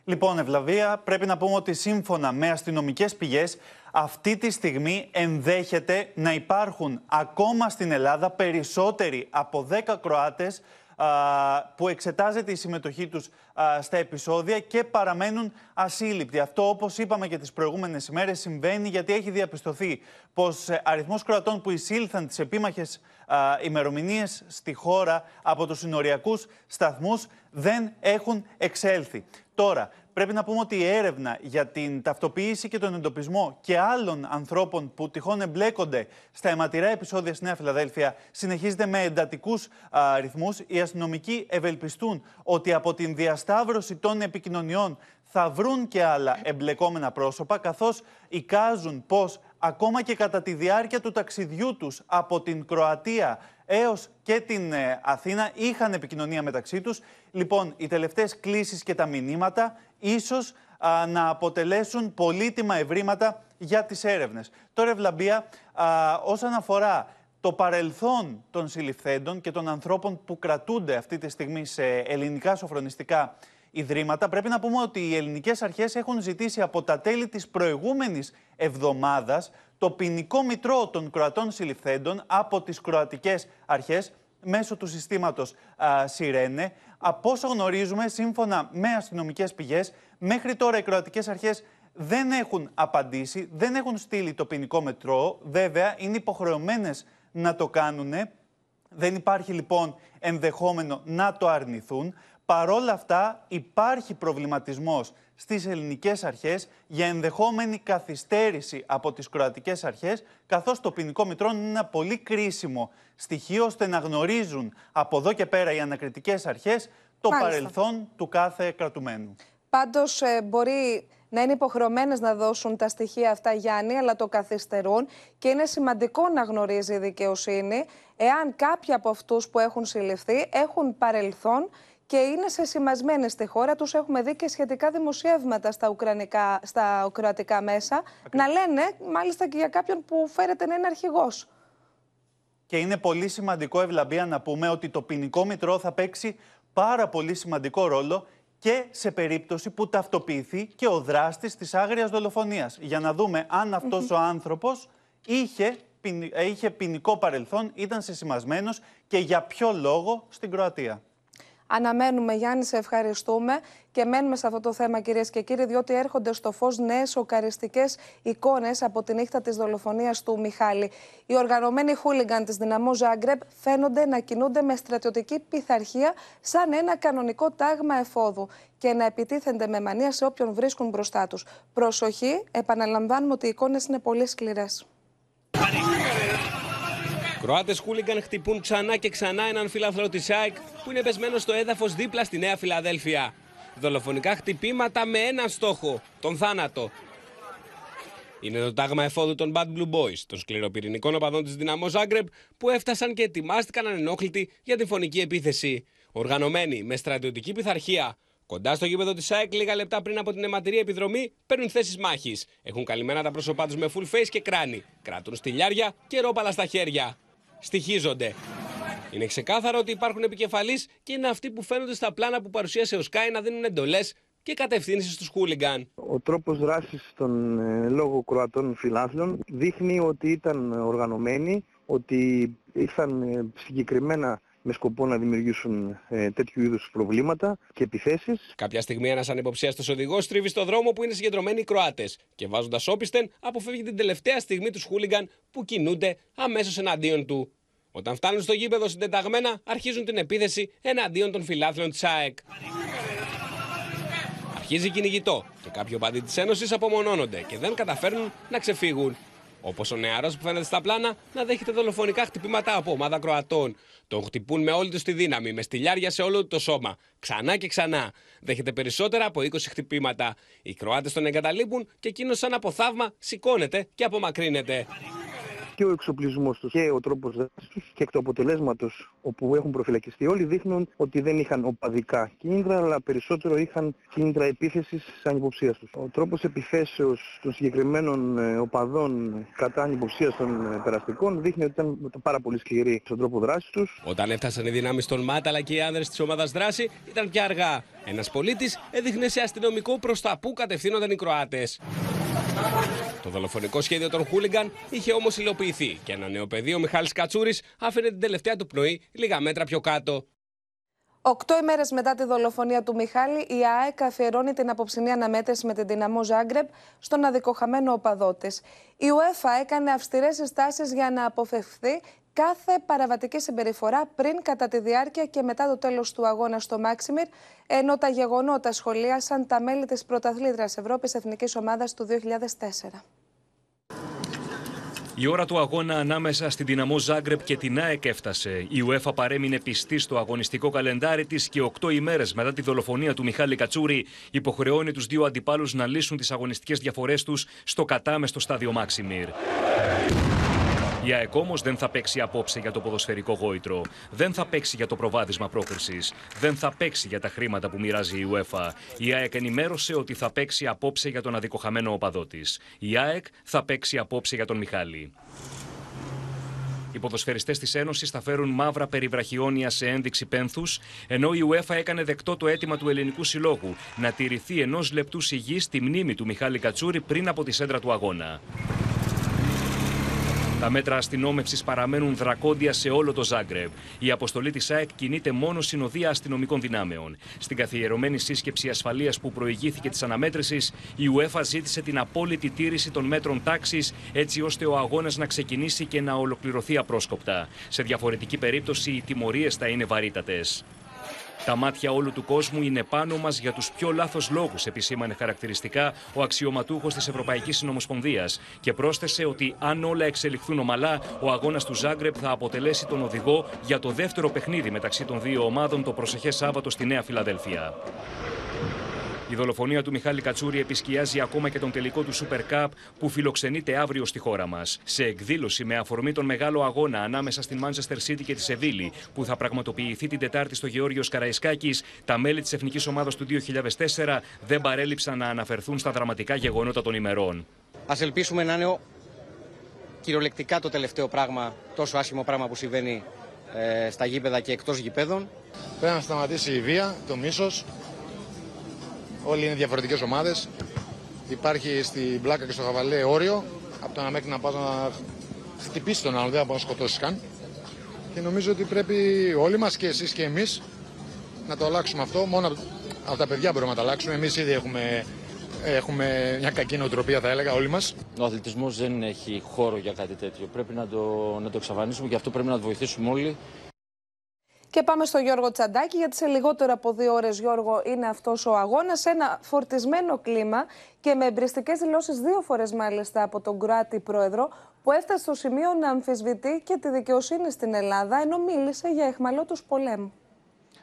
Λοιπόν, Ευλαβία, πρέπει να πούμε ότι σύμφωνα με αστυνομικές πηγές, αυτή τη στιγμή ενδέχεται να υπάρχουν ακόμα στην Ελλάδα περισσότεροι από 10 Κροάτες που εξετάζεται η συμμετοχή τους στα επεισόδια και παραμένουν ασύλληπτοι. Αυτό, όπως είπαμε και τις προηγούμενες ημέρες, συμβαίνει γιατί έχει διαπιστωθεί πως ε, αριθμός κροατών που εισήλθαν τις επίμαχες ημερομηνίες στη χώρα από τους συνοριακούς σταθμούς δεν έχουν εξέλθει. Τώρα, Πρέπει να πούμε ότι η έρευνα για την ταυτοποίηση και τον εντοπισμό και άλλων ανθρώπων που τυχόν εμπλέκονται στα αιματηρά επεισόδια στη Νέα Φιλαδέλφια συνεχίζεται με εντατικούς ρυθμούς. Οι αστυνομικοί ευελπιστούν ότι από την διασταύρωση των επικοινωνιών θα βρουν και άλλα εμπλεκόμενα πρόσωπα, καθώς εικάζουν πως ακόμα και κατά τη διάρκεια του ταξιδιού τους από την Κροατία έως και την ε, Αθήνα είχαν επικοινωνία μεταξύ τους. Λοιπόν, οι τελευταίες κλήσεις και τα μηνύματα ίσως να αποτελέσουν πολύτιμα ευρήματα για τις έρευνες. Τώρα, Ευλαμπία, α, όσον αφορά το παρελθόν των συλληφθέντων και των ανθρώπων που κρατούνται αυτή τη στιγμή σε ελληνικά σοφρονιστικά ιδρύματα, πρέπει να πούμε ότι οι ελληνικές αρχές έχουν ζητήσει από τα τέλη της προηγούμενης εβδομάδας το ποινικό μητρό των Κροατών συλληφθέντων από τις κροατικές αρχές μέσω του συστήματος α, Σιρένε. Από όσο γνωρίζουμε, σύμφωνα με αστυνομικές πηγές, μέχρι τώρα οι κροατικές αρχές δεν έχουν απαντήσει, δεν έχουν στείλει το ποινικό μετρό. Βέβαια, είναι υποχρεωμένες να το κάνουν. Δεν υπάρχει λοιπόν ενδεχόμενο να το αρνηθούν. Παρόλα αυτά υπάρχει προβληματισμός στις ελληνικές αρχές για ενδεχόμενη καθυστέρηση από τις κροατικές αρχές, καθώς το ποινικό μητρό είναι ένα πολύ κρίσιμο στοιχείο ώστε να γνωρίζουν από εδώ και πέρα οι ανακριτικές αρχές το παρελθόν του κάθε κρατουμένου. Πάντως ε, μπορεί να είναι υποχρεωμένες να δώσουν τα στοιχεία αυτά, Γιάννη, αλλά το καθυστερούν και είναι σημαντικό να γνωρίζει η δικαιοσύνη εάν κάποιοι από αυτούς που έχουν συλληφθεί έχουν παρελθόν και είναι σε σημασμένοι στη χώρα. Τους έχουμε δει και σχετικά δημοσιεύματα στα, ουκρανικά, στα ουκροατικά μέσα να λένε, μάλιστα και για κάποιον που φέρεται να είναι αρχηγός. Και είναι πολύ σημαντικό, Ευλαμπία, να πούμε ότι το ποινικό μητρό θα παίξει πάρα πολύ σημαντικό ρόλο και σε περίπτωση που ταυτοποιηθεί και ο δράστης της άγριας δολοφονίας. Για να δούμε αν αυτός ο άνθρωπος είχε, είχε ποινικό παρελθόν, ήταν συσημασμένος και για ποιο λόγο στην Κροατία. Αναμένουμε, Γιάννη, σε ευχαριστούμε και μένουμε σε αυτό το θέμα, κυρίες και κύριοι, διότι έρχονται στο φως νέες σοκαριστικές εικόνες από τη νύχτα της δολοφονίας του Μιχάλη. Οι οργανωμένοι χούλιγκαν της Δυναμό Ζάγκρεπ φαίνονται να κινούνται με στρατιωτική πειθαρχία σαν ένα κανονικό τάγμα εφόδου και να επιτίθενται με μανία σε όποιον βρίσκουν μπροστά τους. Προσοχή, επαναλαμβάνουμε ότι οι εικόνες είναι πολύ σκληρές. Κροάτες χούλιγκαν χτυπούν ξανά και ξανά έναν φιλαθλό της ΣΑΕΚ που είναι πεσμένος στο έδαφος δίπλα στη Νέα Φιλαδέλφια. Δολοφονικά χτυπήματα με έναν στόχο, τον θάνατο. Είναι το τάγμα εφόδου των Bad Blue Boys, των σκληροπυρηνικών οπαδών της Δυναμό Ζάγκρεπ, που έφτασαν και ετοιμάστηκαν ανενόχλητοι για τη φωνική επίθεση. Οργανωμένοι με στρατιωτική πειθαρχία, Κοντά στο γήπεδο της ΑΕΚ, λίγα λεπτά πριν από την αιματηρή επιδρομή, παίρνουν θέσεις μάχης. Έχουν καλυμμένα τα πρόσωπά τους με full face και κράνη. Κρατούν στυλιάρια και ρόπαλα στα χέρια. Στοιχίζονται. Είναι ξεκάθαρο ότι υπάρχουν επικεφαλείς και είναι αυτοί που φαίνονται στα πλάνα που παρουσίασε ο Σκάι να δίνουν εντολές και κατευθύνσεις στους χούλιγκαν. Ο τρόπος δράσης των ε, λόγω Κροατών φιλάθλων δείχνει ότι ήταν οργανωμένοι, ότι ήρθαν ε, συγκεκριμένα με σκοπό να δημιουργήσουν ε, τέτοιου είδους προβλήματα και επιθέσεις. Κάποια στιγμή ένας ανυποψίαστο οδηγός τρίβει στο δρόμο που είναι συγκεντρωμένοι οι Κροάτες και βάζοντας όπισθεν αποφεύγει την τελευταία στιγμή τους χούλιγκαν που κινούνται αμέσως εναντίον του. Όταν φτάνουν στο γήπεδο συντεταγμένα, αρχίζουν την επίθεση εναντίον των φιλάθλων της ΑΕΚ. Αρχίζει κυνηγητό και κάποιοι οπαδοί της Ένωσης απομονώνονται και δεν καταφέρνουν να ξεφύγουν. Όπως ο νεαρός που φαίνεται στα πλάνα να δέχεται δολοφονικά χτυπήματα από ομάδα Κροατών. Τον χτυπούν με όλη τους τη δύναμη, με στυλιάρια σε όλο το σώμα. Ξανά και ξανά. Δέχεται περισσότερα από 20 χτυπήματα. Οι Κροάτες τον εγκαταλείπουν και εκείνος, σαν από θαύμα, σηκώνεται και απομακρύνεται και ο εξοπλισμός τους και ο τρόπος δράσης τους και εκ του αποτελέσματος όπου έχουν προφυλακιστεί όλοι δείχνουν ότι δεν είχαν οπαδικά κίνητρα, αλλά περισσότερο είχαν κίνητρα επίθεσης ανυποψία τους. Ο τρόπος επιθέσεως των συγκεκριμένων ε, οπαδών κατά ανυποψία των ε, περαστικών δείχνει ότι ήταν πάρα πολύ σκληροί στον τρόπο δράσης τους. Όταν έφτασαν οι δυνάμεις των ΜΑΤ αλλά και οι άνδρες της ομάδας δράση, ήταν πια αργά. Ένας πολίτης έδειχνε σε αστυνομικό προς τα που κατευθύνονταν οι Κροάτες. Το δολοφονικό σχέδιο των Χούλιγκαν είχε όμως υλοποιηθεί και ένα νέο παιδί, ο Μιχάλης Κατσούρης, άφηνε την τελευταία του πνοή λίγα μέτρα πιο κάτω. Οκτώ ημέρες μετά τη δολοφονία του Μιχάλη, η ΑΕΚ αφιερώνει την απόψινή αναμέτρηση με την δυναμό Ζάγκρεπ στον αδικοχαμένο οπαδό της. Η UEFA έκανε αυστηρές συστάσεις για να αποφευχθεί κάθε παραβατική συμπεριφορά πριν, κατά τη διάρκεια και μετά το τέλος του αγώνα στο Μάξιμιρ, ενώ τα γεγονότα σχολίασαν τα μέλη της πρωταθλήτρας Ευρώπης Εθνικής Ομάδας του 2004. Η ώρα του αγώνα ανάμεσα στην Δυναμό Ζάγκρεπ και την ΑΕΚ έφτασε. Η UEFA παρέμεινε πιστή στο αγωνιστικό καλεντάρι της και οκτώ ημέρες μετά τη δολοφονία του Μιχάλη Κατσούρη υποχρεώνει τους δύο αντιπάλους να λύσουν τις αγωνιστικές διαφορές τους στο κατάμεστο στάδιο Μάξιμιρ. Η ΑΕΚ όμως δεν θα παίξει απόψε για το ποδοσφαιρικό γόητρο. Δεν θα παίξει για το προβάδισμα πρόκρισης. Δεν θα παίξει για τα χρήματα που μοιράζει η UEFA. Η ΑΕΚ ενημέρωσε ότι θα παίξει απόψε για τον αδικοχαμένο οπαδό τη. Η ΑΕΚ θα παίξει απόψε για τον Μιχάλη. Οι ποδοσφαιριστές της Ένωσης θα φέρουν μαύρα περιβραχιόνια σε ένδειξη πένθους, ενώ η UEFA έκανε δεκτό το αίτημα του Ελληνικού Συλλόγου να τηρηθεί ενός λεπτού σιγής στη μνήμη του Μιχάλη Κατσούρη πριν από τη σέντρα του αγώνα. Τα μέτρα αστυνόμευσης παραμένουν δρακόντια σε όλο το Ζάγκρεπ. Η αποστολή της ΑΕΚ κινείται μόνο συνοδεία αστυνομικών δυνάμεων. Στην καθιερωμένη σύσκεψη ασφαλείας που προηγήθηκε της αναμέτρησης, η UEFA ζήτησε την απόλυτη τήρηση των μέτρων τάξης, έτσι ώστε ο αγώνας να ξεκινήσει και να ολοκληρωθεί απρόσκοπτα. Σε διαφορετική περίπτωση, οι τιμωρίες θα είναι βαρύτατες. Τα μάτια όλου του κόσμου είναι πάνω μας για τους πιο λάθος λόγους, επισήμανε χαρακτηριστικά ο αξιωματούχος της Ευρωπαϊκής Συνομοσπονδίας και πρόσθεσε ότι αν όλα εξελιχθούν ομαλά, ο αγώνας του Ζάγκρεπ θα αποτελέσει τον οδηγό για το δεύτερο παιχνίδι μεταξύ των δύο ομάδων το προσεχές Σάββατο στη Νέα Φιλαδέλφια. Η δολοφονία του Μιχάλη Κατσούρη επισκιάζει ακόμα και τον τελικό του Super Cup που φιλοξενείται αύριο στη χώρα μας. Σε εκδήλωση με αφορμή τον μεγάλο αγώνα ανάμεσα στην Manchester City και τη Σεβίλη, που θα πραγματοποιηθεί την Τετάρτη στο Γεώργιος Καραϊσκάκης, τα μέλη της Εθνικής Ομάδας του 2004 δεν παρέλειψαν να αναφερθούν στα δραματικά γεγονότα των ημερών. Α ελπίσουμε να είναι κυριολεκτικά το τελευταίο πράγμα, τόσο άσχημο πράγμα που συμβαίνει ε, στα γήπεδα και εκτός γηπέδων. Πρέπει να σταματήσει η βία, το μίσος, Όλοι είναι διαφορετικές ομάδες. Υπάρχει στην Μπλάκα και στο Χαβαλέ όριο. Από το ένα μέχρι να πας να χτυπήσεις τον άλλο, δεν θα να σκοτώσεις καν. Και νομίζω ότι πρέπει όλοι μας και εσείς και εμείς να το αλλάξουμε αυτό. Μόνο από τα παιδιά μπορούμε να το αλλάξουμε. Εμείς ήδη έχουμε, έχουμε μια κακή νοοτροπία θα έλεγα όλοι μας. Ο αθλητισμός δεν έχει χώρο για κάτι τέτοιο. Πρέπει να το, να το εξαφανίσουμε και αυτό πρέπει να το βοηθήσουμε όλοι. Και πάμε στο Γιώργο Τσαντάκη, γιατί σε λιγότερο από δύο ώρες, Γιώργο, είναι αυτός ο αγώνας. Ένα φορτισμένο κλίμα και με εμπριστικές δηλώσεις δύο φορές μάλιστα από τον Κροάτι πρόεδρο, που έφτασε στο σημείο να αμφισβητεί και τη δικαιοσύνη στην Ελλάδα, ενώ μίλησε για εχμαλώτους πολέμου.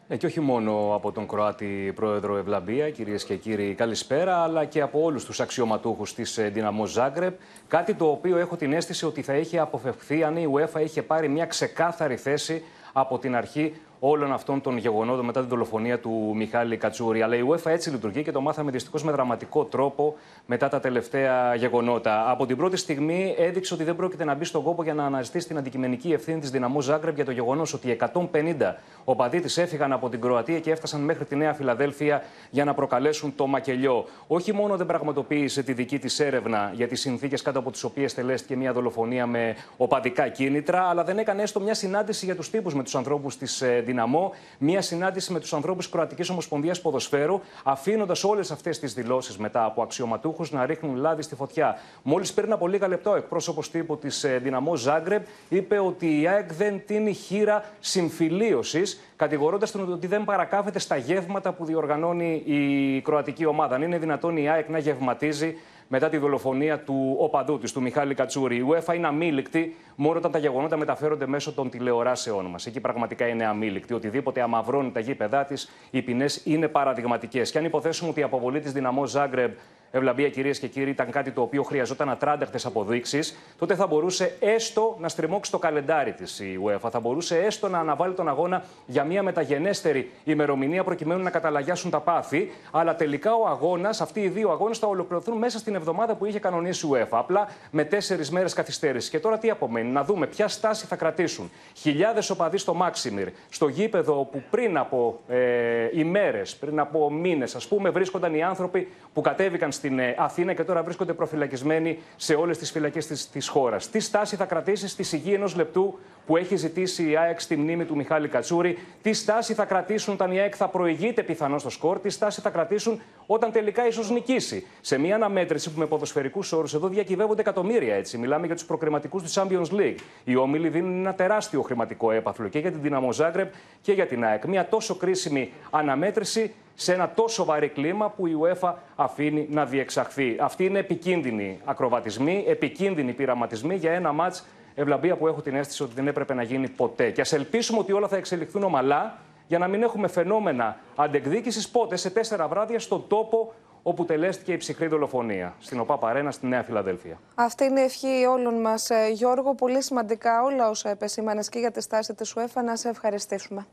Ε, και όχι μόνο από τον Κροάτι πρόεδρο Ευλαμπία, κυρίες και κύριοι, καλησπέρα, αλλά και από όλους τους αξιωματούχους της Δυναμό Ζάγκρεπ. Κάτι το οποίο έχω την αίσθηση ότι θα είχε αποφευχθεί αν η UEFA είχε πάρει μια ξεκάθαρη θέση από την αρχή όλων αυτών των γεγονότων μετά την δολοφονία του Μιχάλη Κατσούρη. Αλλά η UEFA έτσι λειτουργεί και το μάθαμε δυστυχώς με δραματικό τρόπο μετά τα τελευταία γεγονότα. Από την πρώτη στιγμή έδειξε ότι δεν πρόκειται να μπει στον κόπο για να αναζητήσει την αντικειμενική ευθύνη της Δυναμό Ζάγκρεπ για το γεγονός ότι 150 οπαδοί τη έφυγαν από την Κροατία και έφτασαν μέχρι τη Νέα Φιλαδέλφια για να προκαλέσουν το μακελιό. Όχι μόνο δεν πραγματοποίησε τη δική της έρευνα για τις συνθήκες κάτω από τις οποίες τελέστηκε μια δολοφονία με οπαδικά κίνητρα, αλλά δεν έκανε έστω μια συνάντηση για τους τύπους με τους ανθρώπους της Δυναμό, μια συνάντηση με τους ανθρώπους Κροατικής Ομοσπονδίας Ποδοσφαίρου, αφήνοντας όλες αυτές τις δηλώσεις μετά από αξιωματούχους να ρίχνουν λάδι στη φωτιά. Μόλις πριν από λίγα λεπτά, ο εκπρόσωπος τύπου της Δυναμό Ζάγκρεπ είπε ότι η ΑΕΚ δεν τίνει χείρα συμφιλίωσης, κατηγορώντας τον ότι δεν παρακάφεται στα γεύματα που διοργανώνει η κροατική ομάδα. Αν είναι δυνατόν η ΑΕΚ να γευματίζει μετά τη δολοφονία του οπαδού της, του Μιχάλη Κατσούρη. Η UEFA είναι αμήλικτη μόνο όταν τα γεγονότα μεταφέρονται μέσω των τηλεοράσεών μας. Εκεί πραγματικά είναι αμήλικτη. Οτιδήποτε αμαυρώνει τα γήπεδά της, οι ποινές είναι παραδειγματικές. Και αν υποθέσουμε ότι η αποβολή της δυναμό Ζάγκρεμπ Ευλαμπία, κυρίες και κύριοι, ήταν κάτι το οποίο χρειαζόταν ατράνταχτες αποδείξεις, τότε θα μπορούσε έστω να στριμώξει το καλεντάρι της η UEFA. Θα μπορούσε έστω να αναβάλει τον αγώνα για μια μεταγενέστερη ημερομηνία προκειμένου να καταλαγιάσουν τα πάθη. Αλλά τελικά ο αγώνας, αυτοί οι δύο αγώνες, θα ολοκληρωθούν μέσα στην εβδομάδα που είχε κανονίσει η UEFA. Απλά με τέσσερις μέρες καθυστέρηση. Και τώρα τι απομένει, να δούμε ποια στάση θα κρατήσουν. Χιλιάδες οπαδοί στο Μάξιμιρ, στο γήπεδο που πριν από ε, ημέρε, πριν από μήνες, ας πούμε, βρίσκονταν οι άνθρωποι που κατέβηκαν στην ε, Αθήνα και τώρα βρίσκονται προφυλακισμένοι σε όλες τις φυλακές της χώρας. Τι στάση θα κρατήσεις στη σιγή ενός λεπτού που έχει ζητήσει η ΑΕΚ στη μνήμη του Μιχάλη Κατσούρη, τι στάση θα κρατήσουν όταν η ΑΕΚ θα προηγείται πιθανώς στο σκορ, τι στάση θα κρατήσουν όταν τελικά ίσω νικήσει; Σε μια αναμέτρηση που με ποδοσφαιρικούς όρους εδώ διακυβεύονται εκατομμύρια έτσι. Μιλάμε για τους προκριματικούς του Champions League. Οι όμιλοι δίνουν ένα τεράστιο χρηματικό έπαθλο και για την Δυναμό Ζάγκρεπ και για την ΑΕΚ. Μια τόσο κρίσιμη αναμέτρηση σε ένα τόσο βαρύ κλίμα που η UEFA αφήνει να διεξαχθεί. Αυτή είναι επικίνδυνη ακροβατισμή, επικίνδυνη πειραματισμή για ένα μάτς ευλαμπία που έχω την αίσθηση ότι δεν έπρεπε να γίνει ποτέ. Και ας ελπίσουμε ότι όλα θα εξελιχθούν ομαλά για να μην έχουμε φαινόμενα αντεκδίκησης πότε σε τέσσερα βράδια στον τόπο όπου τελέστηκε η ψυχρή δολοφονία, στην ΟΠΑ Παρένα, στη Νέα Φιλαδέλφια. Αυτή είναι η ευχή όλων μας, ε, Γιώργο. Πολύ σημαντικά όλα όσα επεσήμανε και για τη στάση της UEFA. Να σε ευχαριστήσουμε.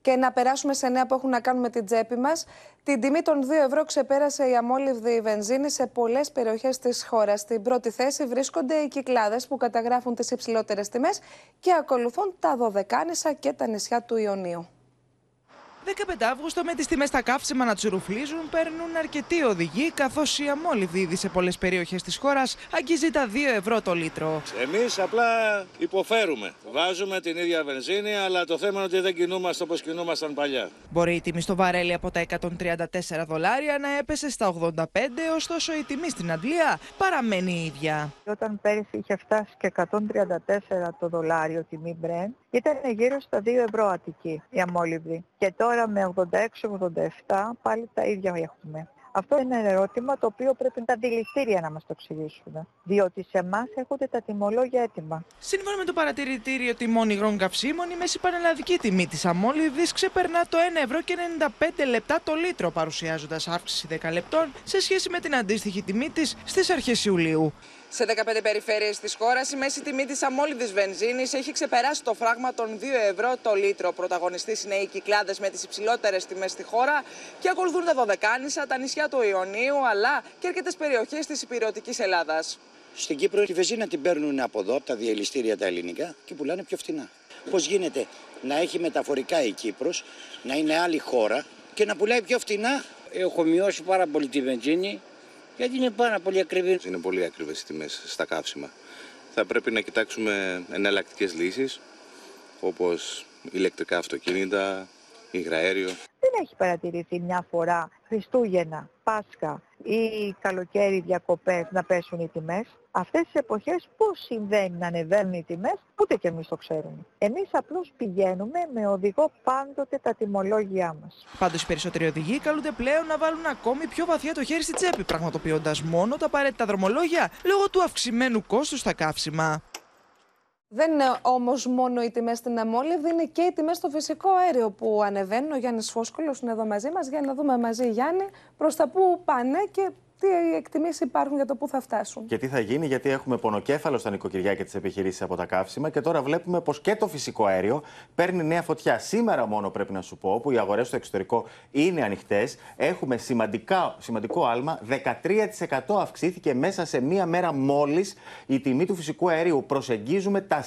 Και να περάσουμε σε νέα που έχουν να κάνουν με την τσέπη μας. Την τιμή των 2 ευρώ ξεπέρασε η αμόλυβδη βενζίνη σε πολλές περιοχές της χώρας. Στην πρώτη θέση βρίσκονται οι κυκλάδες που καταγράφουν τις υψηλότερες τιμές και ακολουθούν τα Δωδεκάνησα και τα νησιά του Ιωνίου. 15 Αύγουστο με τις τιμές στα καύσιμα να τσουρουφλίζουν παίρνουν αρκετοί οδηγοί καθώς η αμόλυβδη ήδη σε πολλές περιοχές της χώρας αγγίζει τα 2 ευρώ το λίτρο. Εμείς απλά υποφέρουμε. Βάζουμε την ίδια βενζίνη αλλά το θέμα είναι ότι δεν κινούμαστε όπως κινούμασταν παλιά. Μπορεί η τιμή στο βαρέλι από τα 134 δολάρια να έπεσε στα 85 ωστόσο η τιμή στην Αντλία παραμένει η ίδια. Όταν πέρυσι είχε φτάσει και 134 το δολάριο τιμή Brent ήταν γύρω στα 2 ευρώ Αττική η αμόλυβδη. Και τώρα με 86-87 πάλι τα ίδια έχουμε. Αυτό είναι ένα ερώτημα το οποίο πρέπει τα δηληστήρια να μας το εξηγήσουν. Διότι σε εμάς έρχονται τα τιμολόγια έτοιμα. Σύμφωνα με το παρατηρητήριο τιμών υγρών καυσίμων, η μέση πανελλαδική τιμή της αμόλυβδης ξεπερνά το 1 ευρώ και 95 λεπτά το λίτρο, παρουσιάζοντας αύξηση 10 λεπτών σε σχέση με την αντίστοιχη τιμή της στις αρχές Ιουλίου. Σε 15 περιφέρειες της χώρας, η μέση τιμή της αμόλυβδη βενζίνης έχει ξεπεράσει το φράγμα των 2 ευρώ το λίτρο. Πρωταγωνιστής είναι οι κυκλάδες με τις υψηλότερες τιμές στη χώρα και ακολουθούν τα Δωδεκάνησα, τα νησιά του Ιωνίου αλλά και αρκετές περιοχές της υπηρετικής Ελλάδας. Στην Κύπρο τη βενζίνα την παίρνουν από εδώ, από τα διαλυστήρια τα ελληνικά και πουλάνε πιο φθηνά. Πώς γίνεται να έχει μεταφορικά η Κύπρος, να είναι άλλη χώρα και να πουλάει πιο φθηνά. Έχω μειώσει πάρα πολύ τη βενζίνη γιατί είναι πάρα πολύ ακριβή. Είναι πολύ ακριβές οι τιμές στα καύσιμα. Θα πρέπει να κοιτάξουμε εναλλακτικές λύσεις όπως ηλεκτρικά αυτοκίνητα, υγραέριο. Δεν έχει παρατηρηθεί μια φορά Χριστούγεννα, Πάσχα ή καλοκαίρι διακοπές να πέσουν οι τιμές. Αυτές τις εποχές πώς συμβαίνει να ανεβαίνουν οι τιμές, ούτε και εμείς το ξέρουμε. Εμείς απλώς πηγαίνουμε με οδηγό πάντοτε τα τιμολόγια μας. Πάντως οι περισσότεροι οδηγοί καλούνται πλέον να βάλουν ακόμη πιο βαθιά το χέρι στη τσέπη, πραγματοποιώντας μόνο τα απαραίτητα δρομολόγια λόγω του αυξημένου κόστους στα καύσιμα. Δεν είναι όμως μόνο οι τιμές στην αμόλυβη, είναι και οι τιμές στο φυσικό αέριο που ανεβαίνουν. Ο Γιάννης Φόσκολο είναι εδώ μαζί μας για να δούμε μαζί, Γιάννη, προς τα πού πάνε και τι εκτιμήσεις υπάρχουν για το πού θα φτάσουν. Και τι θα γίνει, γιατί έχουμε πονοκέφαλο στα νοικοκυριά και τις επιχειρήσεις από τα καύσιμα και τώρα βλέπουμε πως και το φυσικό αέριο παίρνει νέα φωτιά. Σήμερα μόνο πρέπει να σου πω που οι αγορές στο εξωτερικό είναι ανοιχτές. Έχουμε σημαντικά, σημαντικό άλμα. 13% αυξήθηκε μέσα σε μία μέρα μόλις η τιμή του φυσικού αερίου. Προσεγγίζουμε τα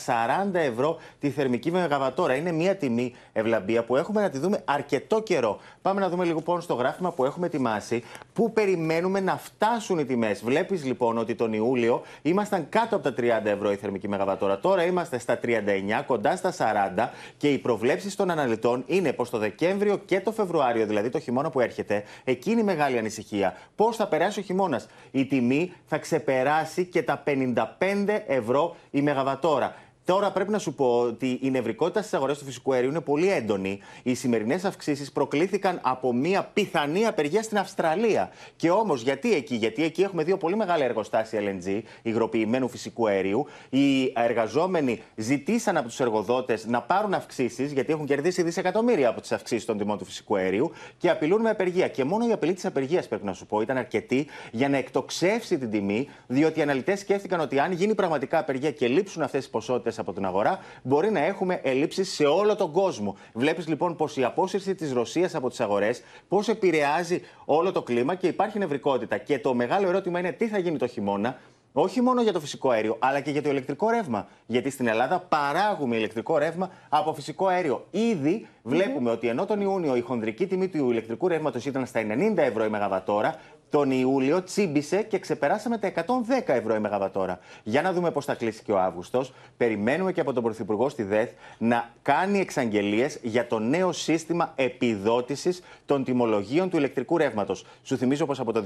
40 ευρώ τη θερμική μεγαβατόρα. Είναι μία τιμή ευλαμπία που έχουμε να τη δούμε αρκετό καιρό. Πάμε να δούμε λίγο στο γράφημα που έχουμε ετοιμάσει, που περιμένουμε να φτάσουν οι τιμές. Βλέπεις λοιπόν ότι τον Ιούλιο ήμασταν κάτω από τα 30 ευρώ η θερμική μεγαβατόρα. Τώρα είμαστε στα 39, κοντά στα 40 και οι προβλέψεις των αναλυτών είναι πως το Δεκέμβριο και το Φεβρουάριο, δηλαδή το χειμώνα που έρχεται, εκείνη η μεγάλη ανησυχία. Πώς θα περάσει ο χειμώνας; Η τιμή θα ξεπεράσει και τα 55 ευρώ η μεγαβατόρα. Τώρα πρέπει να σου πω ότι η νευρικότητα στις αγορές του φυσικού αερίου είναι πολύ έντονη. Οι σημερινές αυξήσεις προκλήθηκαν από μια πιθανή απεργία στην Αυστραλία. Και όμως, γιατί εκεί, γιατί εκεί έχουμε δύο πολύ μεγάλα εργοστάσια LNG, υγροποιημένου φυσικού αερίου. Οι εργαζόμενοι ζητήσαν από τους εργοδότες να πάρουν αυξήσεις, γιατί έχουν κερδίσει δισεκατομμύρια από τις αυξήσεις των τιμών του φυσικού αερίου και απειλούν με απεργία. Και μόνο η απειλή της απεργίας, πρέπει να σου πω, ήταν αρκετή για να εκτοξεύσει την τιμή, διότι οι αναλυτές σκέφτηκαν ότι αν γίνει πραγματικά απεργία και λείψουν αυτές τι ποσότητες από την αγορά, μπορεί να έχουμε ελλείψεις σε όλο τον κόσμο. Βλέπεις λοιπόν πως η απόσυρση της Ρωσίας από τις αγορές, πώ επηρεάζει όλο το κλίμα και υπάρχει νευρικότητα. Και το μεγάλο ερώτημα είναι τι θα γίνει το χειμώνα. Όχι μόνο για το φυσικό αέριο, αλλά και για το ηλεκτρικό ρεύμα. Γιατί στην Ελλάδα παράγουμε ηλεκτρικό ρεύμα από φυσικό αέριο. Ήδη βλέπουμε ότι ενώ τον Ιούνιο η χονδρική τιμή του ηλεκτρικού ρεύματος ήταν στα 90 ευρώ η Μεγαβατόρα, τον Ιούλιο τσίμπησε και ξεπεράσαμε τα 110 ευρώ η Μεγαβατόρα. Για να δούμε πώς θα κλείσει και ο Αύγουστος. Περιμένουμε και από τον Πρωθυπουργό στη ΔΕΘ να κάνει εξαγγελίες για το νέο σύστημα επιδότησης των τιμολογίων του ηλεκτρικού ρεύματος. Σου θυμίζω πως από το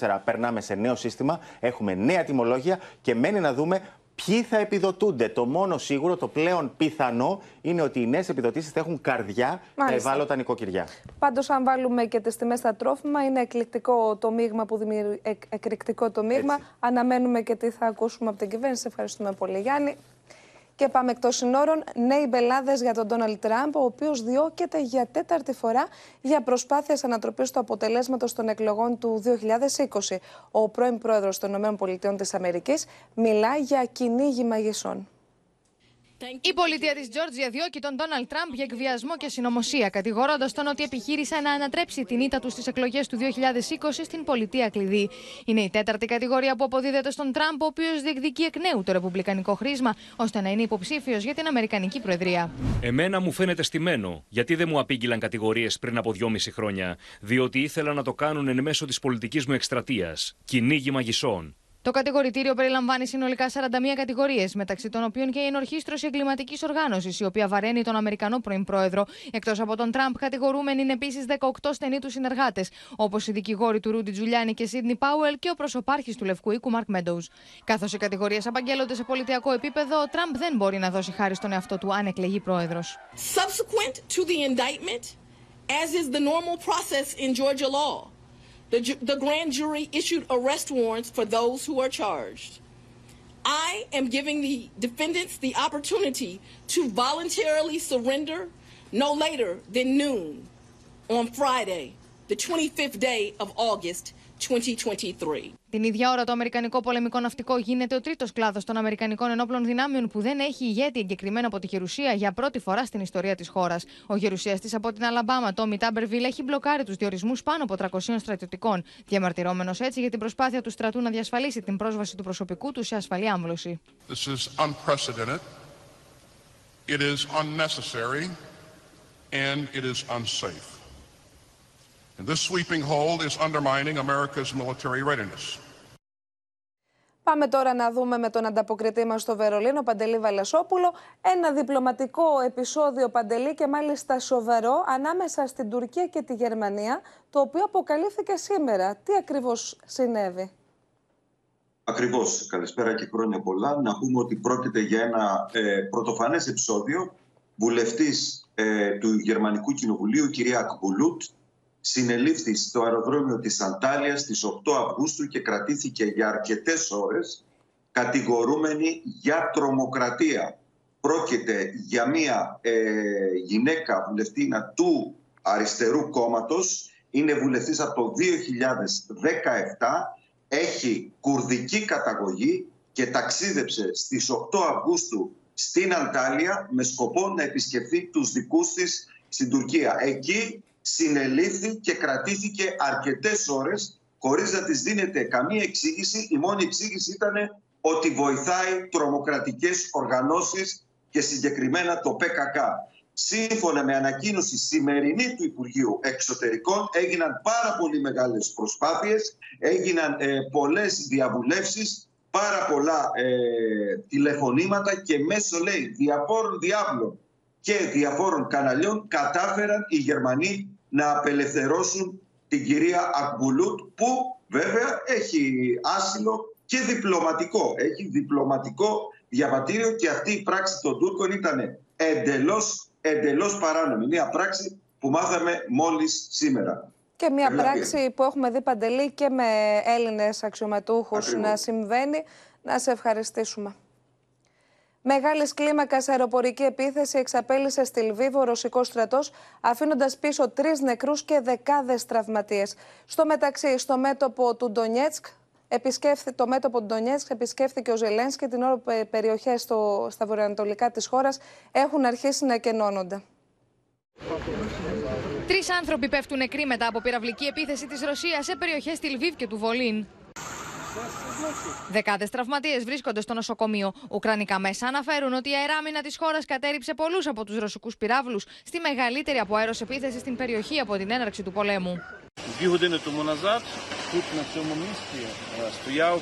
2024 περνάμε σε νέο σύστημα, έχουμε νέα τιμολόγια και μένει να δούμε Ποιοι θα επιδοτούνται. Το μόνο σίγουρο, το πλέον πιθανό είναι ότι οι νέες επιδοτήσεις θα έχουν καρδιά τα ευάλωτα νοικοκυριά. Πάντως, αν βάλουμε και τις τιμές στα τρόφιμα, είναι εκρηκτικό το μείγμα που δημιουργεί. εκρηκτικό το μείγμα. Αναμένουμε και τι θα ακούσουμε από την κυβέρνηση. Ευχαριστούμε πολύ, Γιάννη. Και πάμε εκτός συνόρων. Νέοι μπελάδε για τον Ντόναλτ Τραμπ, ο οποίος διώκεται για τέταρτη φορά για προσπάθειες ανατροπής του αποτελέσματος των εκλογών του 2020. Ο πρώην πρόεδρος των ΗΠΑ μιλά για κυνήγι μαγισσών. Η πολιτεία της Τζόρτζια διώκει τον Ντόναλτ Τραμπ για εκβιασμό και συνωμοσία, κατηγορώντας τον ότι επιχείρησε να ανατρέψει την ήττα του στις εκλογές του 2020 στην πολιτεία κλειδί. Είναι η τέταρτη κατηγορία που αποδίδεται στον Τραμπ, ο οποίος διεκδικεί εκ νέου το ρεπουμπλικανικό χρήσμα, ώστε να είναι υποψήφιος για την Αμερικανική Προεδρία. Εμένα μου φαίνεται στημένο, γιατί δεν μου απήγγειλαν κατηγορίες πριν από δυόμιση χρόνια, διότι ήθελα να το κάνουν εν μέσω της πολιτικής μου εκστρατείας. Κυνήγι μαγισσών. Το κατηγορητήριο περιλαμβάνει συνολικά 41 κατηγορίες, μεταξύ των οποίων και η ενορχίστρωση εγκληματικής οργάνωσης, η οποία βαραίνει τον Αμερικανό πρώην πρόεδρο. Εκτός από τον Τραμπ, κατηγορούμενοι είναι επίσης 18 στενοί τους συνεργάτες, όπως οι δικηγόροι του Ρούντι Τζουλιάνι και Σίδνη Πάουελ και ο προσωπάρχης του Λευκού Οίκου Μαρκ Μέντοου. Καθώς οι κατηγορίες απαγγέλλονται σε πολιτιακό επίπεδο, ο Τραμπ δεν μπορεί να δώσει χάρη στον εαυτό του αν εκλεγεί πρόεδρος. Subsequent to the indictment, as is the normal process in Georgia law. The, the grand jury issued arrest warrants for those who are charged. I am giving the defendants the opportunity to voluntarily surrender no later than noon on Friday, the 25th day of August 2023. Την ίδια ώρα, το Αμερικανικό πολεμικό ναυτικό γίνεται ο τρίτος κλάδος των Αμερικανικών ενόπλων δυνάμεων που δεν έχει ηγέτη εγκεκριμένο από τη Γερουσία για πρώτη φορά στην ιστορία της χώρας. Ο γερουσιαστής από την Αλαμπάμα, Τόμι Τάμπερβιλ, έχει μπλοκάρει τους διορισμούς πάνω από 300 στρατιωτικών, διαμαρτυρόμενος έτσι για την προσπάθεια του στρατού να διασφαλίσει την πρόσβαση του προσωπικού του σε ασφαλή άμβλωση. It is unnecessary and it is unsafe. And this sweeping hold is undermining America's military readiness. Πάμε τώρα να δούμε με τον ανταποκριτή μας στο Βερολίνο, Παντελή Βαλασόπουλο, ένα διπλωματικό επεισόδιο Παντελή και μάλιστα σοβαρό ανάμεσα στην Τουρκία και τη Γερμανία, το οποίο αποκαλύφθηκε σήμερα. Τι ακριβώς συνέβη; Ακριβώς. Καλησπέρα και χρόνια πολλά. Να πούμε ότι πρόκειται για ένα ε, πρωτοφανές επεισόδιο. Βουλευτής ε, του Γερμανικού Κοινοβουλίου, κυρία Ακμπουλούτ, συνελήφθη στο αεροδρόμιο της Αντάλιας στις 8 Αυγούστου και κρατήθηκε για αρκετές ώρες κατηγορούμενη για τρομοκρατία. Πρόκειται για μια ε, γυναίκα βουλευτήνα του αριστερού κόμματος, είναι βουλευτής από το 2017, έχει κουρδική καταγωγή και ταξίδεψε στις 8 Αυγούστου στην Αντάλια με σκοπό να επισκεφθεί τους δικούς της στην Τουρκία. Εκεί συνελήφθη και κρατήθηκε αρκετές ώρες χωρίς να της δίνεται καμία εξήγηση. Η μόνη εξήγηση ήταν ότι βοηθάει τρομοκρατικές οργανώσεις και συγκεκριμένα το ΠΚΚ. Σύμφωνα με ανακοίνωση σημερινή του Υπουργείου Εξωτερικών έγιναν πάρα πολύ μεγάλες προσπάθειες, έγιναν ε, πολλές διαβουλεύσεις, πάρα πολλά ε, τηλεφωνήματα και μέσω λέει διαφόρων διάβλων και διαφόρων καναλιών κατάφεραν οι Γερμανοί να απελευθερώσουν την κυρία Ακμπουλούτ που βέβαια έχει άσυλο και διπλωματικό. Έχει διπλωματικό διαβατήριο και αυτή η πράξη των Τούρκων ήταν εντελώς, εντελώς παράνομη. Μια πράξη που μάθαμε μόλις σήμερα. Και μια πράξη που έχουμε δει παντελή και με Έλληνες αξιωματούχους να συμβαίνει. Να σε ευχαριστήσουμε. Μεγάλης κλίμακας αεροπορική επίθεση εξαπέλυσε στη Λβίβο ο ρωσικό στρατός, αφήνοντας πίσω τρεις νεκρούς και δεκάδες τραυματίες. Στο μεταξύ, στο μέτωπο του Ντονιέτσκ, το μέτωπο του Ντονιέτσκ επισκέφθηκε ο Ζελένσκι και την ώρα που περιοχές στα βορειοανατολικά της χώρας έχουν αρχίσει να κενώνονται. Τρεις άνθρωποι πέφτουν νεκροί μετά από πυραυλική επίθεση της Ρωσίας σε περιοχές τη Λβίβ και του Βολίν. Δεκάδε τραυματίε βρίσκονται στο νοσοκομείο. Ουκρανικά μέσα αναφέρουν ότι η αεράμινα τη χώρα κατέριψε πολλού από του ρωσικού πυράβλου στη μεγαλύτερη από επίθεση στην περιοχή από την έναρξη του πολέμου. Дві години тому назад тут на цьому місці стояв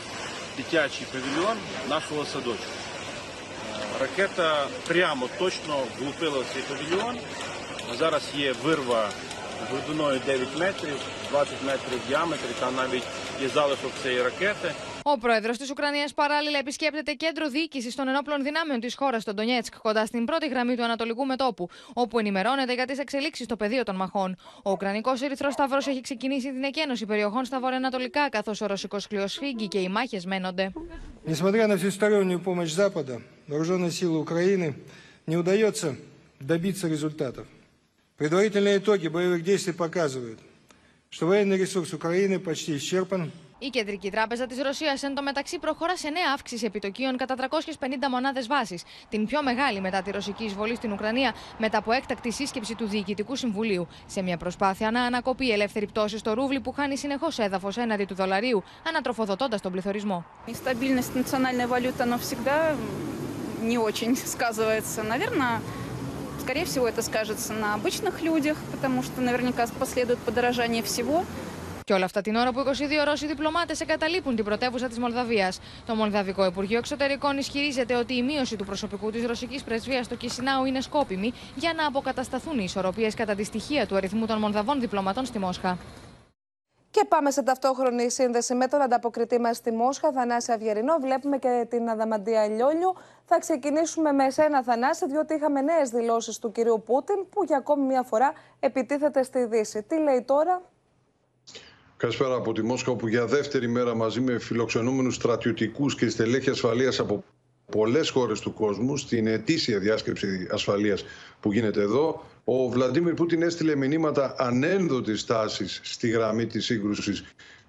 дитячий павільйон нашого садочку. Ракета прямо точно влупила в цей павільйон. Зараз є вирва глибиною 9 метрів, 20 метрів в діаметрі, там навіть є залишок цієї ракети. Ο πρόεδρο τη Ουκρανία παράλληλα επισκέπτεται κέντρο διοίκηση των ενόπλων δυνάμεων τη χώρα, στο Ντονιέτσκ, κοντά στην πρώτη γραμμή του Ανατολικού Μετόπου, όπου ενημερώνεται για τι εξελίξει στο πεδίο των μαχών. Ο Ουκρανικό Ερυθρό Σταυρό έχει ξεκινήσει την εκένωση περιοχών στα βορειοανατολικά, καθώ ο ρωσικό κλειό φύγει και οι μάχε μένονται. Несмотря на всестороннюю помощь Запада, вооруженные силы Украины не удается добиться результатов. Предварительные итоги боевых действий показывают, что военный ресурс Украины почти исчерпан. Η Κεντρική Τράπεζα της Ρωσίας εν τω μεταξύ προχωρά σε νέα αύξηση επιτοκίων κατά 350 μονάδες βάσης, την πιο μεγάλη μετά τη ρωσική εισβολή στην Ουκρανία, μετά από έκτακτη σύσκεψη του Διοικητικού Συμβουλίου, σε μια προσπάθεια να ανακοπεί η ελεύθερη πτώση στο ρούβλι που χάνει συνεχώς έδαφος έναντι του δολαρίου, ανατροφοδοτώντας τον πληθωρισμό. Η стабильность национальной валюты, она всегда не очень сказывается. Наверное, скорее всего, это скажется на обычных людях, потому что наверняка последует подорожание всего. Και όλα αυτά την ώρα που 22 Ρώσοι διπλωμάτες εγκαταλείπουν την πρωτεύουσα της Μολδαβίας. Το Μολδαβικό Υπουργείο Εξωτερικών ισχυρίζεται ότι η μείωση του προσωπικού της ρωσικής πρεσβείας στο Κισινάου είναι σκόπιμη για να αποκατασταθούν οι ισορροπίες κατά τη στοιχεία του αριθμού των Μολδαβών διπλωματών στη Μόσχα. Και πάμε σε ταυτόχρονη σύνδεση με τον ανταποκριτή μας στη Μόσχα, Θανάση Αυγερινό. Βλέπουμε και την Αδαμαντία Λιόλιου. Θα ξεκινήσουμε με εσένα, Θανάση, διότι είχαμε νέες δηλώσεις του κυρίου Πούτιν, που για ακόμη μια φορά επιτίθεται στη Δύση. Τι λέει τώρα; Καλησπέρα από τη Μόσχα, όπου για δεύτερη μέρα μαζί με φιλοξενούμενους στρατιωτικούς και στελέχη ασφαλείας από πολλές χώρες του κόσμου στην ετήσια διάσκεψη ασφαλείας που γίνεται εδώ ο Βλαντίμιρ Πούτιν έστειλε μηνύματα ανένδοτης τάσης στη γραμμή της σύγκρουσης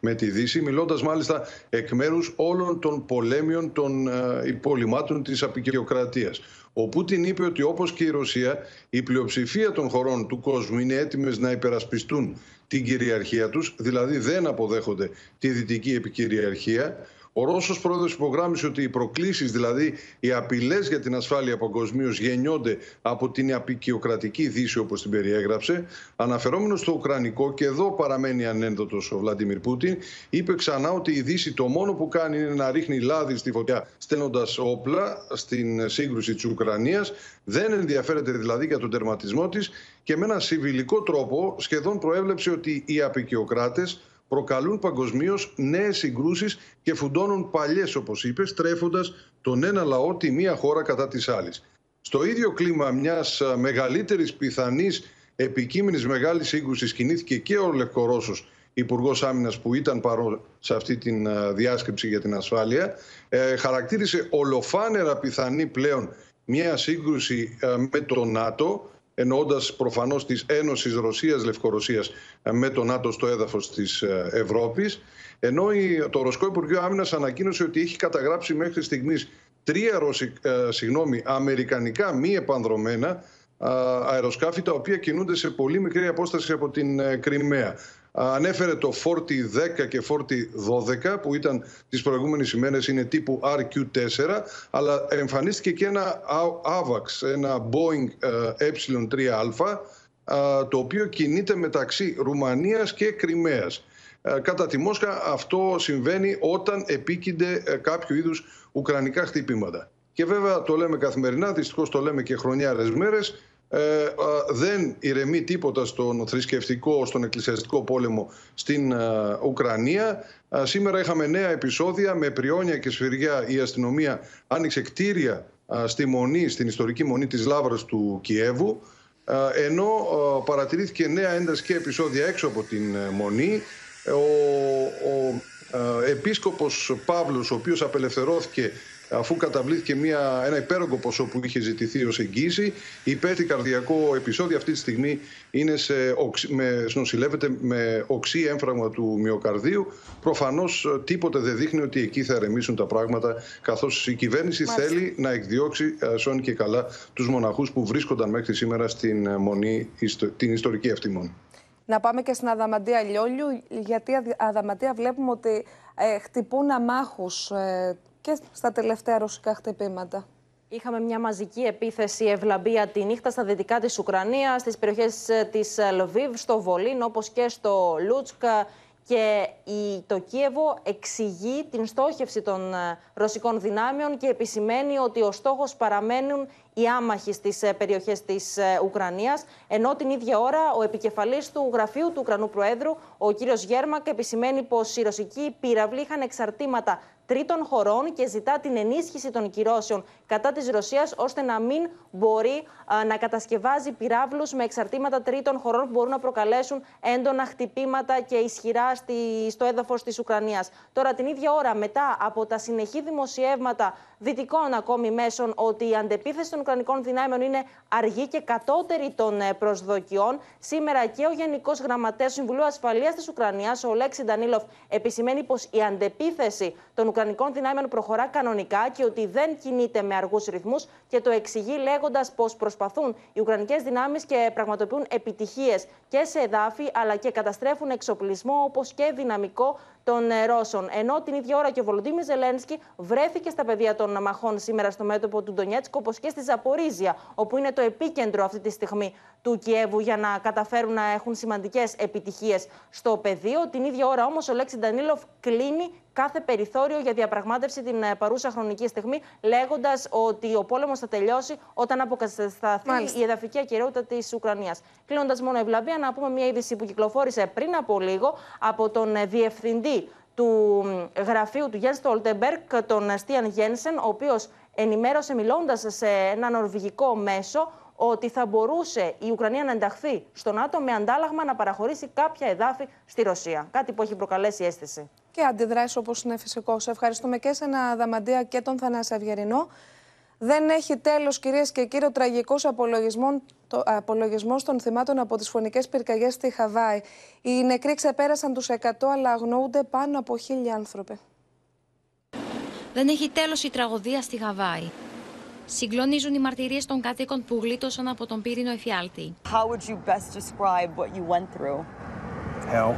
με τη Δύση, μιλώντας μάλιστα εκ μέρους όλων των πολέμιων των ε, υπολοιμάτων της απεικιοκρατίας. Ο Πούτιν είπε ότι όπως και η Ρωσία, η πλειοψηφία των χωρών του κόσμου είναι έτοιμες να υπερασπιστούν την κυριαρχία τους, δηλαδή δεν αποδέχονται τη δυτική επικυριαρχία. Ο Ρώσος πρόεδρος υπογράμμισε ότι οι προκλήσεις, δηλαδή οι απειλές για την ασφάλεια παγκοσμίως γεννιόνται από την απεικιοκρατική δύση όπως την περιέγραψε. Αναφερόμενος στο Ουκρανικό, και εδώ παραμένει ανένδοτος ο Βλαντιμίρ Πούτιν, είπε ξανά ότι η Δύση το μόνο που κάνει είναι να ρίχνει λάδι στη φωτιά στέλνοντας όπλα στην σύγκρουση της Ουκρανίας. Δεν ενδιαφέρεται δηλαδή για τον τερματισμό της και με ένα συμβιλικό τρόπο σχεδόν προέβλεψε ότι οι απεικιοκράτες προκαλούν παγκοσμίως νέες συγκρούσεις και φουντώνουν παλιές, όπως είπες, στρέφοντα τον ένα λαό τη μία χώρα κατά της άλλης. Στο ίδιο κλίμα μιας μεγαλύτερης πιθανής επικείμενης μεγάλης σύγκρουσης κινήθηκε και ο Λευκορώσος Υπουργός Άμυνας που ήταν παρόν σε αυτή τη διάσκεψη για την ασφάλεια, ε, χαρακτήρισε ολοφάνερα πιθανή πλέον μια σύγκρουση ε, με το ΝΑΤΟ, εννοώντας προφανώς τη Ένωσης Ρωσία-Λευκορωσία με το ΝΑΤΟ στο έδαφος της Ευρώπης. Ενώ το Ρωσικό Υπουργείο Άμυνας ανακοίνωσε ότι έχει καταγράψει μέχρι στιγμής τρία συγγνώμη, αμερικανικά μη επανδρομένα αεροσκάφη τα οποία κινούνται σε πολύ μικρή απόσταση από την ε, Κρυμαία. Ανέφερε το Φόρτι 10 και Φόρτι 12 που ήταν τις προηγούμενες ημέρες είναι τύπου RQ4 αλλά εμφανίστηκε και ένα AVAX, ένα Boeing Ε3α ε το οποίο κινείται μεταξύ Ρουμανίας και Κρυμαίας. Ε, κατά τη Μόσχα αυτό συμβαίνει όταν επίκυνται κάποιο είδους ουκρανικά χτυπήματα. Και βέβαια το λέμε καθημερινά, δυστυχώς το λέμε και χρονιάρες μέρες, ε, δεν ηρεμεί τίποτα στον θρησκευτικό, στον εκκλησιαστικό πόλεμο στην ε, Ουκρανία. σήμερα είχαμε νέα επεισόδια με πριόνια και σφυριά. Η αστυνομία άνοιξε κτίρια στη μονή, στην ιστορική μονή της Λάβρας του Κιέβου. ενώ παρατηρήθηκε νέα ένταση και επεισόδια έξω από την ε, μονή. Ο, ο επίσκοπος Παύλος, ο οποίος απελευθερώθηκε αφού καταβλήθηκε μια, ένα υπέρογκο ποσό που είχε ζητηθεί ως εγγύηση. Υπέθη καρδιακό επεισόδιο αυτή τη στιγμή είναι σε, με, νοσηλεύεται με οξύ έμφραγμα του μυοκαρδίου. Προφανώς ε, τίποτε δεν δείχνει ότι εκεί θα ρεμίσουν τα πράγματα καθώς η κυβέρνηση θέλει να εκδιώξει ε, σώνει και καλά τους μοναχούς που βρίσκονταν μέχρι σήμερα στην ε, μονή, την ιστορική αυτή μονή. Να πάμε και στην Αδαμαντία Λιόλιου, γιατί Αδαμαντία βλέπουμε ότι ε, χτυπούν αμάχους ε, και στα τελευταία ρωσικά χτυπήματα. Είχαμε μια μαζική επίθεση ευλαμπία τη νύχτα στα δυτικά της Ουκρανίας, στις περιοχές ε, της ε, Λβίβ, στο Βολίν, όπως και στο Λούτσκα και το Κίεβο εξηγεί την στόχευση των ε, ρωσικών δυνάμεων και επισημαίνει ότι ο στόχος παραμένουν οι άμαχοι στις περιοχές της Ουκρανίας, ενώ την ίδια ώρα ο επικεφαλής του γραφείου του Ουκρανού Προέδρου, ο κύριος Γέρμακ, επισημαίνει πως οι ρωσικοί πύραυλοι είχαν εξαρτήματα τρίτων χωρών και ζητά την ενίσχυση των κυρώσεων κατά της Ρωσίας ώστε να μην μπορεί να κατασκευάζει πυράβλους με εξαρτήματα τρίτων χωρών που μπορούν να προκαλέσουν έντονα χτυπήματα και ισχυρά στη, στο έδαφος της Ουκρανίας. Τώρα την ίδια ώρα μετά από τα συνεχή δημοσιεύματα δυτικών ακόμη μέσων ότι η αντεπίθεση των Ουκρανικών δυνάμεων είναι αργή και κατώτερη των ε, προσδοκιών. Σήμερα και ο Γενικός Γραμματέας του Συμβουλίου Ασφαλείας της Ουκρανίας, ο Λέξη Ντανίλοφ, επισημαίνει πως η αντεπίθεση των Ουκρανικών δυνάμεων προχωρά κανονικά και ότι δεν κινείται με αργούς ρυθμούς και το εξηγεί λέγοντας πως προσπαθούν οι Ουκρανικές δυνάμεις και πραγματοποιούν επιτυχίες και σε εδάφη αλλά και καταστρέφουν εξοπλισμό όπως και δυναμικό των ε, Ρώσων. Ενώ την ίδια ώρα και ο Βολοντίμι Ζελένσκι βρέθηκε στα πεδία των μαχών σήμερα στο μέτωπο του Ντονιέτσκ, όπως και στη Ζαπορίζια, όπου είναι το επίκεντρο αυτή τη στιγμή του Κιέβου για να καταφέρουν να έχουν σημαντικές επιτυχίες στο πεδίο. Την ίδια ώρα όμως ο Λέξης Ντανίλοφ κλείνει κάθε περιθώριο για διαπραγμάτευση την ε, παρούσα χρονική στιγμή, λέγοντας ότι ο πόλεμος θα τελειώσει όταν αποκατασταθεί η εδαφική ακυρεότητα της Ουκρανίας. Κλείνοντας μόνο ευλαβία, να πούμε μια είδηση που κυκλοφόρησε πριν από λίγο από τον ε, διευθυντή του γραφείου του Γιάννη Στολτεμπερκ, τον Στίαν Γένσεν, ο οποίος ενημέρωσε μιλώντας σε ένα νορβηγικό μέσο ότι θα μπορούσε η Ουκρανία να ενταχθεί στο ΝΑΤΟ με αντάλλαγμα να παραχωρήσει κάποια εδάφη στη Ρωσία. Κάτι που έχει προκαλέσει αίσθηση. Και αντιδράσεις όπως είναι φυσικό. Σε ευχαριστούμε και σε ένα Δαμαντία και τον Θανάση Αυγερινό. Δεν έχει τέλος, κυρίες και κύριοι, ο τραγικός απολογισμός των θυμάτων από τις φωνικές πυρκαγιές στη Χαβάη. Οι νεκροί ξεπέρασαν τους 100, αλλά αγνοούνται πάνω από χίλιοι άνθρωποι. Δεν έχει τέλος η τραγωδία στη Χαβάη. Συγκλονίζουν οι μαρτυρίες των κατοίκων που γλίτωσαν από τον πύρινο εφιάλτη. How would you best describe what you went through? Hell.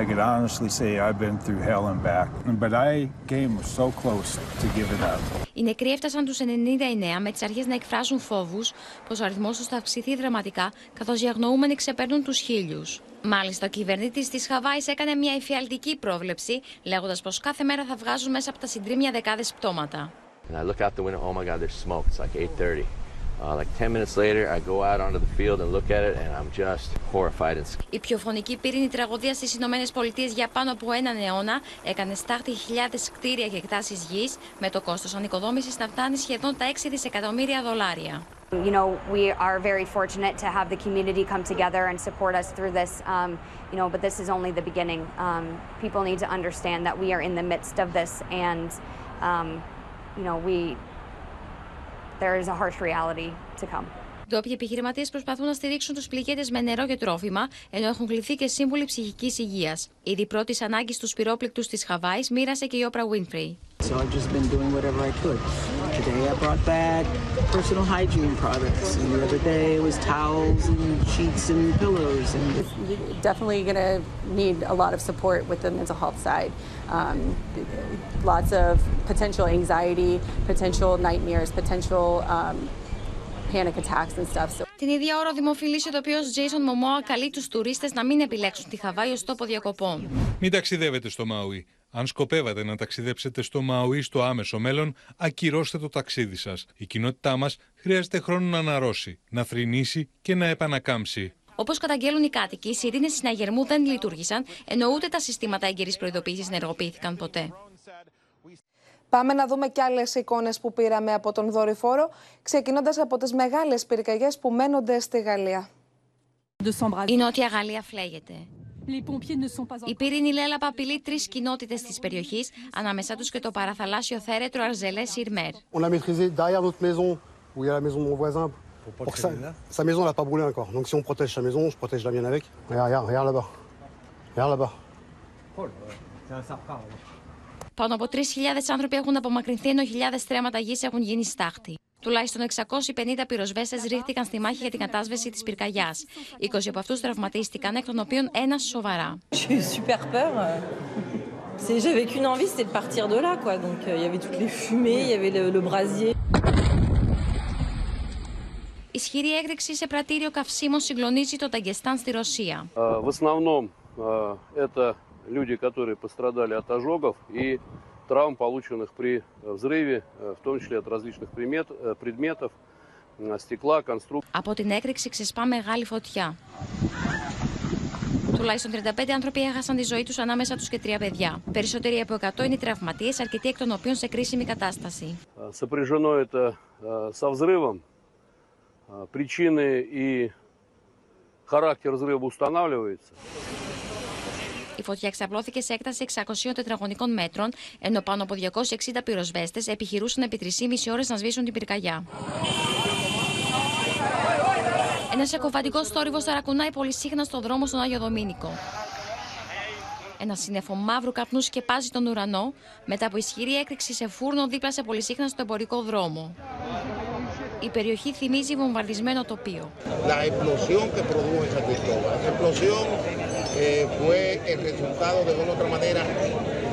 I could honestly say I've been through hell and back, but I came so close to giving up. Οι νεκροί έφτασαν τους 99 με τις αρχές να εκφράζουν φόβους πως ο αριθμός τους θα αυξηθεί δραματικά, καθώς οι αγνοούμενοι ξεπέρνουν τους χίλιους. Μάλιστα, ο κυβερνήτης της Χαβάης έκανε μια εφιαλτική πρόβλεψη, λέγοντας πως κάθε μέρα θα βγάζουν μέσα από τα συντρίμια δεκάδες πτώματα. And I look out the window, oh my God, there's smoke. It's like 8.30. Uh, like 10 minutes later, I go out onto the field and look at it and I'm just horrified and Η πιο φωνική πύρινη τραγωδία στις Ηνωμένες Πολιτείες για πάνω από έναν αιώνα έκανε στάχτη χιλιάδες κτίρια και εκτάσεις γης με το κόστος ανοικοδόμησης να φτάνει σχεδόν τα 6 δισεκατομμύρια δολάρια. You know, we are very fortunate to have the community come together and support us through this, um, you know, but this is only the beginning. Um, people need to understand that we are in the midst of this and, um, you know, we, there is a harsh reality to come. Ντόπιοι επιχειρηματίε προσπαθούν να στηρίξουν του πληγέντε με νερό και τρόφιμα, ενώ έχουν κληθεί και σύμβουλοι ψυχική υγεία. Ήδη πρώτη ανάγκη στου πυρόπληκτου τη Χαβάη μοίρασε και η Όπρα Winfrey. So I've just been doing whatever I could. Today I brought back personal hygiene products, and the other day it was towels and sheets and pillows. And definitely going to need a lot of support with the mental health side. Um, lots of potential anxiety, potential nightmares, potential um, panic attacks and stuff. So Την ίδια ώρα, ο δημοφιλής ηθοποιό Jason Momoa καλεί τους τουρίστες να μην επιλέξουν τη Χαβάη ως τόπο διακοπών. Μην ταξιδεύετε στο Μαουί. Αν σκοπεύατε να ταξιδέψετε στο Μαουί στο άμεσο μέλλον, ακυρώστε το ταξίδι σας. Η κοινότητά μας χρειάζεται χρόνο να αναρρώσει, να θρυνήσει και να επανακάμψει. Όπως καταγγέλουν οι κάτοικοι, οι σιρήνες συναγερμού δεν λειτουργήσαν, ενώ ούτε τα συστήματα έγκαιρης προειδοποίησης ενεργοποιήθηκαν ποτέ. Πάμε να δούμε και άλλες εικόνες που πήραμε από τον δορυφόρο, ξεκινώντας από τις μεγάλες πυρκαγιές που μένονται στη Γαλλία. Η Νότια Γαλλία φλέγεται. Η πύρινη λέλαπα απειλεί τρεις κοινότητες της περιοχής, ανάμεσά τους και το παραθαλάσσιο θέρετρο Αρζελέ Ιρμέρ. Πάνω από 3.000 άνθρωποι έχουν απομακρυνθεί, ενώ χιλιάδε στρέμματα γη έχουν γίνει στάχτη. Τουλάχιστον 650 πυροσβέστε ρίχτηκαν στη μάχη για την κατάσβεση τη πυρκαγιά. 20 από αυτού τραυματίστηκαν, εκ των οποίων ένα σοβαρά. J'ai eu super peur. C'est- J'avais qu'une envie, c'était de partir de là, quoi. Donc euh, il y avait toutes les fumées, il y avait le, le brasier. Ισχυρή έκρηξη σε πρατήριο καυσίμων συγκλονίζει το Ταγκεστάν στη Ρωσία. А, В основном а, это люди, которые пострадали от ожогов и травм, полученных при э, взрыве, э, в том числе от различных примет- э, предметов, э, стекла, конструкций. Από την έκρηξη ξεσπά μεγάλη φωτιά. Τουλάχιστον 35 άνθρωποι έχασαν τη ζωή του ανάμεσα του και τρία παιδιά. Περισσότεροι από 100 είναι οι τραυματίε, αρκετοί εκ των οποίων σε κρίσιμη κατάσταση. А, Сопряжено это а, со взрывом. А, Причины и характер взрыва устанавливается. Η φωτιά εξαπλώθηκε σε έκταση 600 τετραγωνικών μέτρων, ενώ πάνω από 260 πυροσβέστες επιχειρούσαν επί 3,5 ώρες να σβήσουν την πυρκαγιά. Ένας εκοφαντικό θόρυβος ταρακουνάει πολύ συχνά στον δρόμο στον Άγιο Δομήνικο. Ένας σύννεφο μαύρου καπνού σκεπάζει τον ουρανό μετά από ισχυρή έκρηξη σε φούρνο δίπλα σε πολυσύχνα στο εμπορικό δρόμο. Η περιοχή θυμίζει βομβαρδισμένο τοπίο. la explosión que produjo en San Cristóbal. La explosión eh, fue el resultado de una u otra manera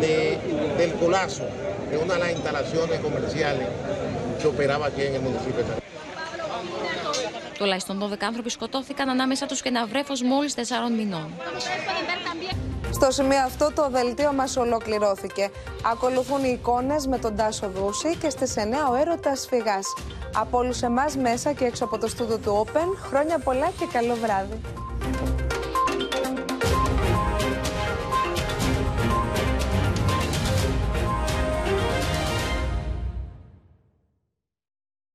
de- del colapso de una de las instalaciones comerciales que operaba aquí en el municipio de San Τουλάχιστον 12 άνθρωποι σκοτώθηκαν ανάμεσα τους και ένα βρέφος μόλις 4 μηνών. Στο σημείο αυτό το δελτίο μας ολοκληρώθηκε. Ακολουθούν οι εικόνες με τον Τάσο Δούση και στις 9 ο έρωτας φυγάς. Από όλους εμάς μέσα και έξω από το στούντο του Open, χρόνια πολλά και καλό βράδυ.